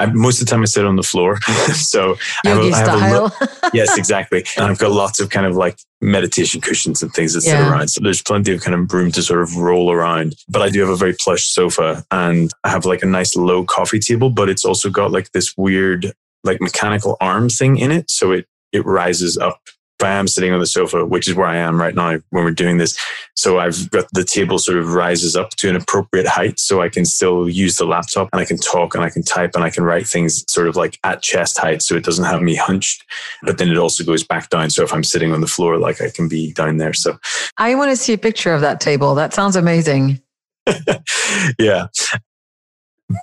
I, most of the time I sit on the floor. so Yogi I have, I have style. yes, exactly. And I've got lots of kind of like meditation cushions and things that yeah. sit around. So there's plenty of kind of room to sort of roll around. But I do have a very plush sofa and I have like a nice low coffee table, but it's also got like this weird like mechanical arm thing in it. So it, it rises up if I am sitting on the sofa, which is where I am right now when we're doing this. So I've got the table sort of rises up to an appropriate height so I can still use the laptop and I can talk and I can type and I can write things sort of like at chest height so it doesn't have me hunched. But then it also goes back down. So if I'm sitting on the floor, like I can be down there. So I want to see a picture of that table. That sounds amazing. yeah.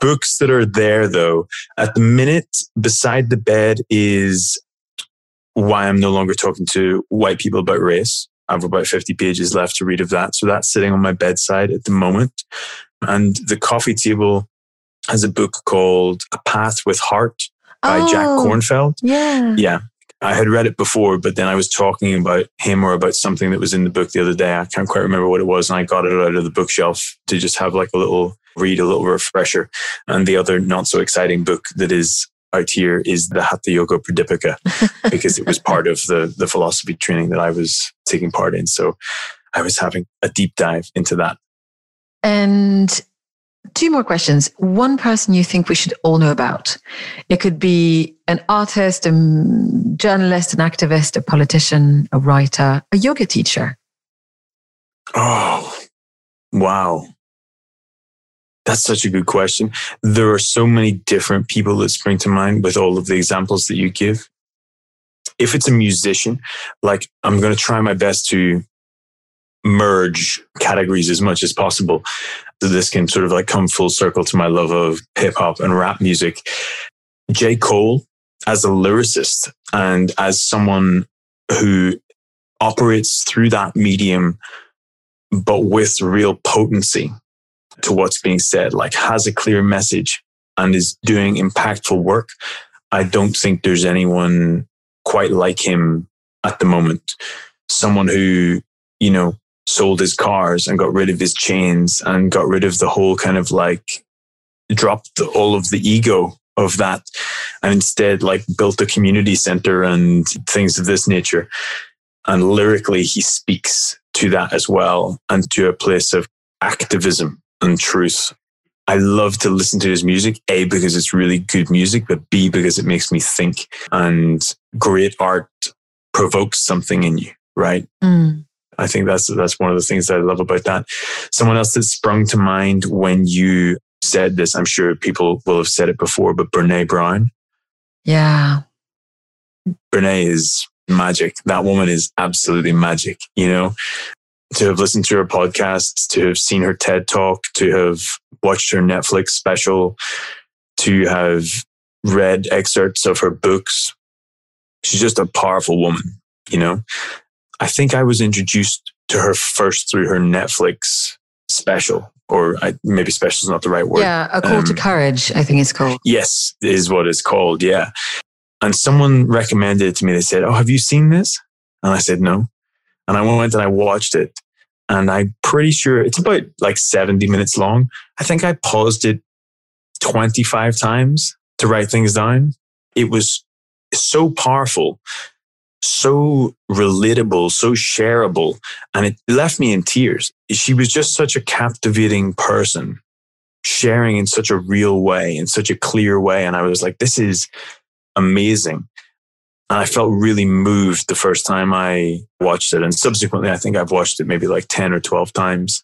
Books that are there though, at the minute beside the bed is why I'm no longer talking to white people about race. I have about 50 pages left to read of that. So that's sitting on my bedside at the moment. And the coffee table has a book called A Path with Heart by oh, Jack Kornfield. Yeah. Yeah. I had read it before, but then I was talking about him or about something that was in the book the other day. I can't quite remember what it was. And I got it out of the bookshelf to just have like a little read, a little refresher. And the other not so exciting book that is out here is the Hatha Yoga Pradipika because it was part of the, the philosophy training that I was taking part in. So I was having a deep dive into that. And two more questions. One person you think we should all know about. It could be an artist, a journalist, an activist, a politician, a writer, a yoga teacher. Oh, wow. That's such a good question. There are so many different people that spring to mind with all of the examples that you give. If it's a musician, like I'm going to try my best to merge categories as much as possible. So this can sort of like come full circle to my love of hip hop and rap music. J. Cole, as a lyricist and as someone who operates through that medium, but with real potency to what's being said, like has a clear message and is doing impactful work. I don't think there's anyone quite like him at the moment. Someone who, you know, sold his cars and got rid of his chains and got rid of the whole kind of like dropped all of the ego of that and instead like built a community center and things of this nature. And lyrically, he speaks to that as well and to a place of activism and truth. I love to listen to his music, A, because it's really good music, but B, because it makes me think and great art provokes something in you, right? Mm. I think that's that's one of the things that I love about that. Someone else that sprung to mind when you said this, I'm sure people will have said it before, but Brene Brown. Yeah. Brene is magic. That woman is absolutely magic, you know. To have listened to her podcasts, to have seen her TED talk, to have watched her Netflix special, to have read excerpts of her books. She's just a powerful woman, you know. I think I was introduced to her first through her Netflix special, or I, maybe special is not the right word. Yeah, a call um, to courage, I think it's called. Yes, is what it's called. Yeah. And someone recommended it to me. They said, Oh, have you seen this? And I said, No. And I went and I watched it. And I'm pretty sure it's about like 70 minutes long. I think I paused it 25 times to write things down. It was so powerful so relatable, so shareable, and it left me in tears. She was just such a captivating person, sharing in such a real way, in such a clear way. And I was like, this is amazing. And I felt really moved the first time I watched it. And subsequently, I think I've watched it maybe like 10 or 12 times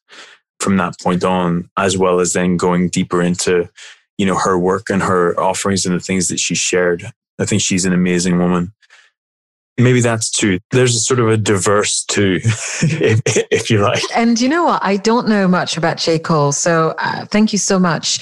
from that point on, as well as then going deeper into, you know, her work and her offerings and the things that she shared. I think she's an amazing woman maybe that's true. There's a sort of a diverse too, if, if, you like. And you know what? I don't know much about J. Cole. So uh, thank you so much.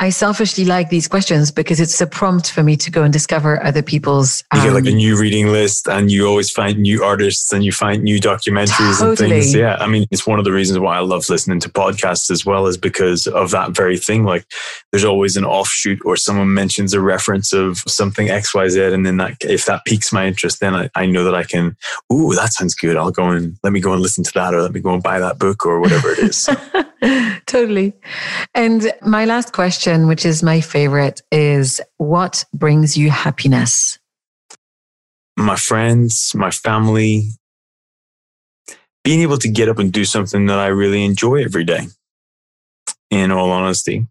I selfishly like these questions because it's a prompt for me to go and discover other people's. Um, you get like a um, new reading list and you always find new artists and you find new documentaries totally. and things. Yeah. I mean, it's one of the reasons why I love listening to podcasts as well, is because of that very thing. Like there's always an offshoot or someone mentions a reference of something XYZ. And then that, if that piques my interest, then I, I, know that I can, ooh, that sounds good. I'll go and let me go and listen to that or let me go and buy that book or whatever it is. totally. And my last question, which is my favorite, is what brings you happiness? My friends, my family, being able to get up and do something that I really enjoy every day, in all honesty.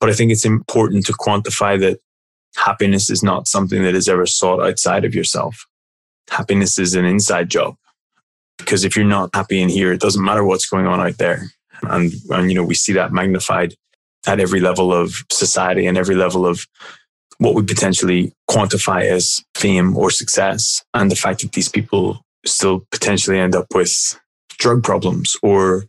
But I think it's important to quantify that happiness is not something that is ever sought outside of yourself happiness is an inside job because if you're not happy in here, it doesn't matter what's going on out there. And, and, you know, we see that magnified at every level of society and every level of what we potentially quantify as fame or success. And the fact that these people still potentially end up with drug problems or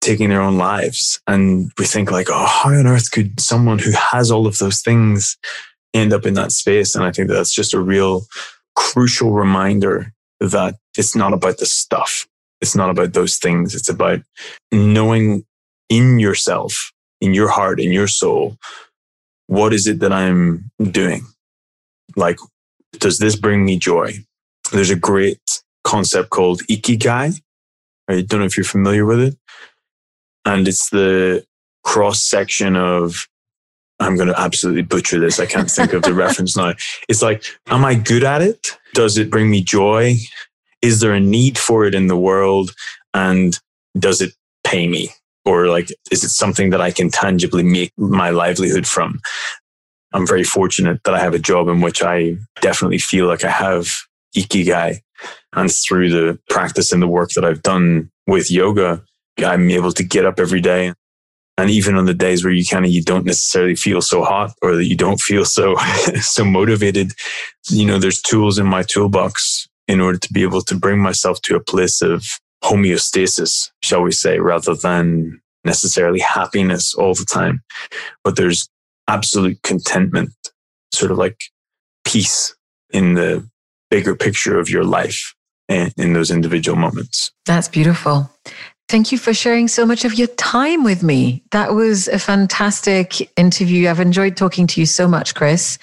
taking their own lives. And we think like, oh, how on earth could someone who has all of those things end up in that space? And I think that that's just a real crucial reminder that it's not about the stuff. It's not about those things. It's about knowing in yourself, in your heart, in your soul, what is it that I'm doing? Like, does this bring me joy? There's a great concept called ikigai. I don't know if you're familiar with it. And it's the cross section of I'm going to absolutely butcher this. I can't think of the reference now. It's like, am I good at it? Does it bring me joy? Is there a need for it in the world? And does it pay me? Or like, is it something that I can tangibly make my livelihood from? I'm very fortunate that I have a job in which I definitely feel like I have ikigai. And through the practice and the work that I've done with yoga, I'm able to get up every day. And even on the days where you kind of you don't necessarily feel so hot or that you don't feel so so motivated, you know, there's tools in my toolbox in order to be able to bring myself to a place of homeostasis, shall we say, rather than necessarily happiness all the time. But there's absolute contentment, sort of like peace in the bigger picture of your life and in those individual moments. That's beautiful. Thank you for sharing so much of your time with me. That was a fantastic interview. I've enjoyed talking to you so much, Chris.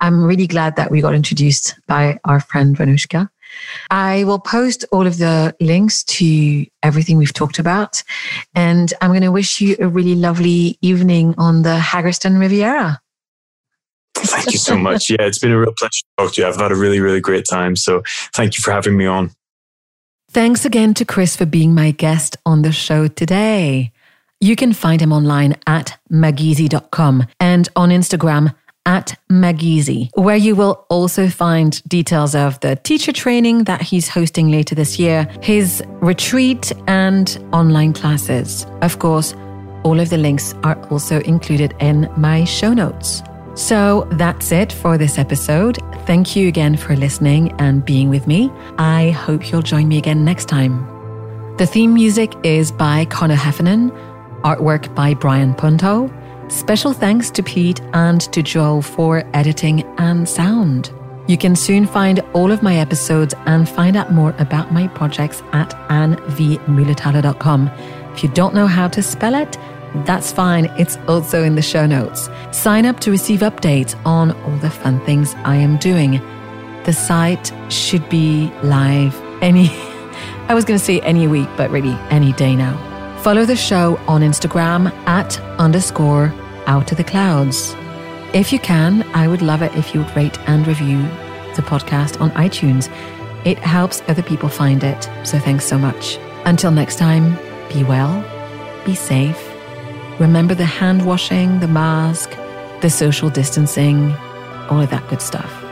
I'm really glad that we got introduced by our friend Vanushka. I will post all of the links to everything we've talked about. And I'm going to wish you a really lovely evening on the Haggerston Riviera. Thank you so much. Yeah, it's been a real pleasure to talk to you. I've had a really, really great time. So thank you for having me on. Thanks again to Chris for being my guest on the show today. You can find him online at mageesy.com and on Instagram at Mageesy, where you will also find details of the teacher training that he's hosting later this year, his retreat, and online classes. Of course, all of the links are also included in my show notes. So that's it for this episode. Thank you again for listening and being with me. I hope you'll join me again next time. The theme music is by Connor Heffernan, artwork by Brian Punto. Special thanks to Pete and to Joel for editing and sound. You can soon find all of my episodes and find out more about my projects at annvmulatalo.com. If you don't know how to spell it, that's fine. It's also in the show notes. Sign up to receive updates on all the fun things I am doing. The site should be live any, I was going to say any week, but really any day now. Follow the show on Instagram at underscore out of the clouds. If you can, I would love it if you would rate and review the podcast on iTunes. It helps other people find it. So thanks so much. Until next time, be well, be safe Remember the hand washing, the mask, the social distancing, all of that good stuff.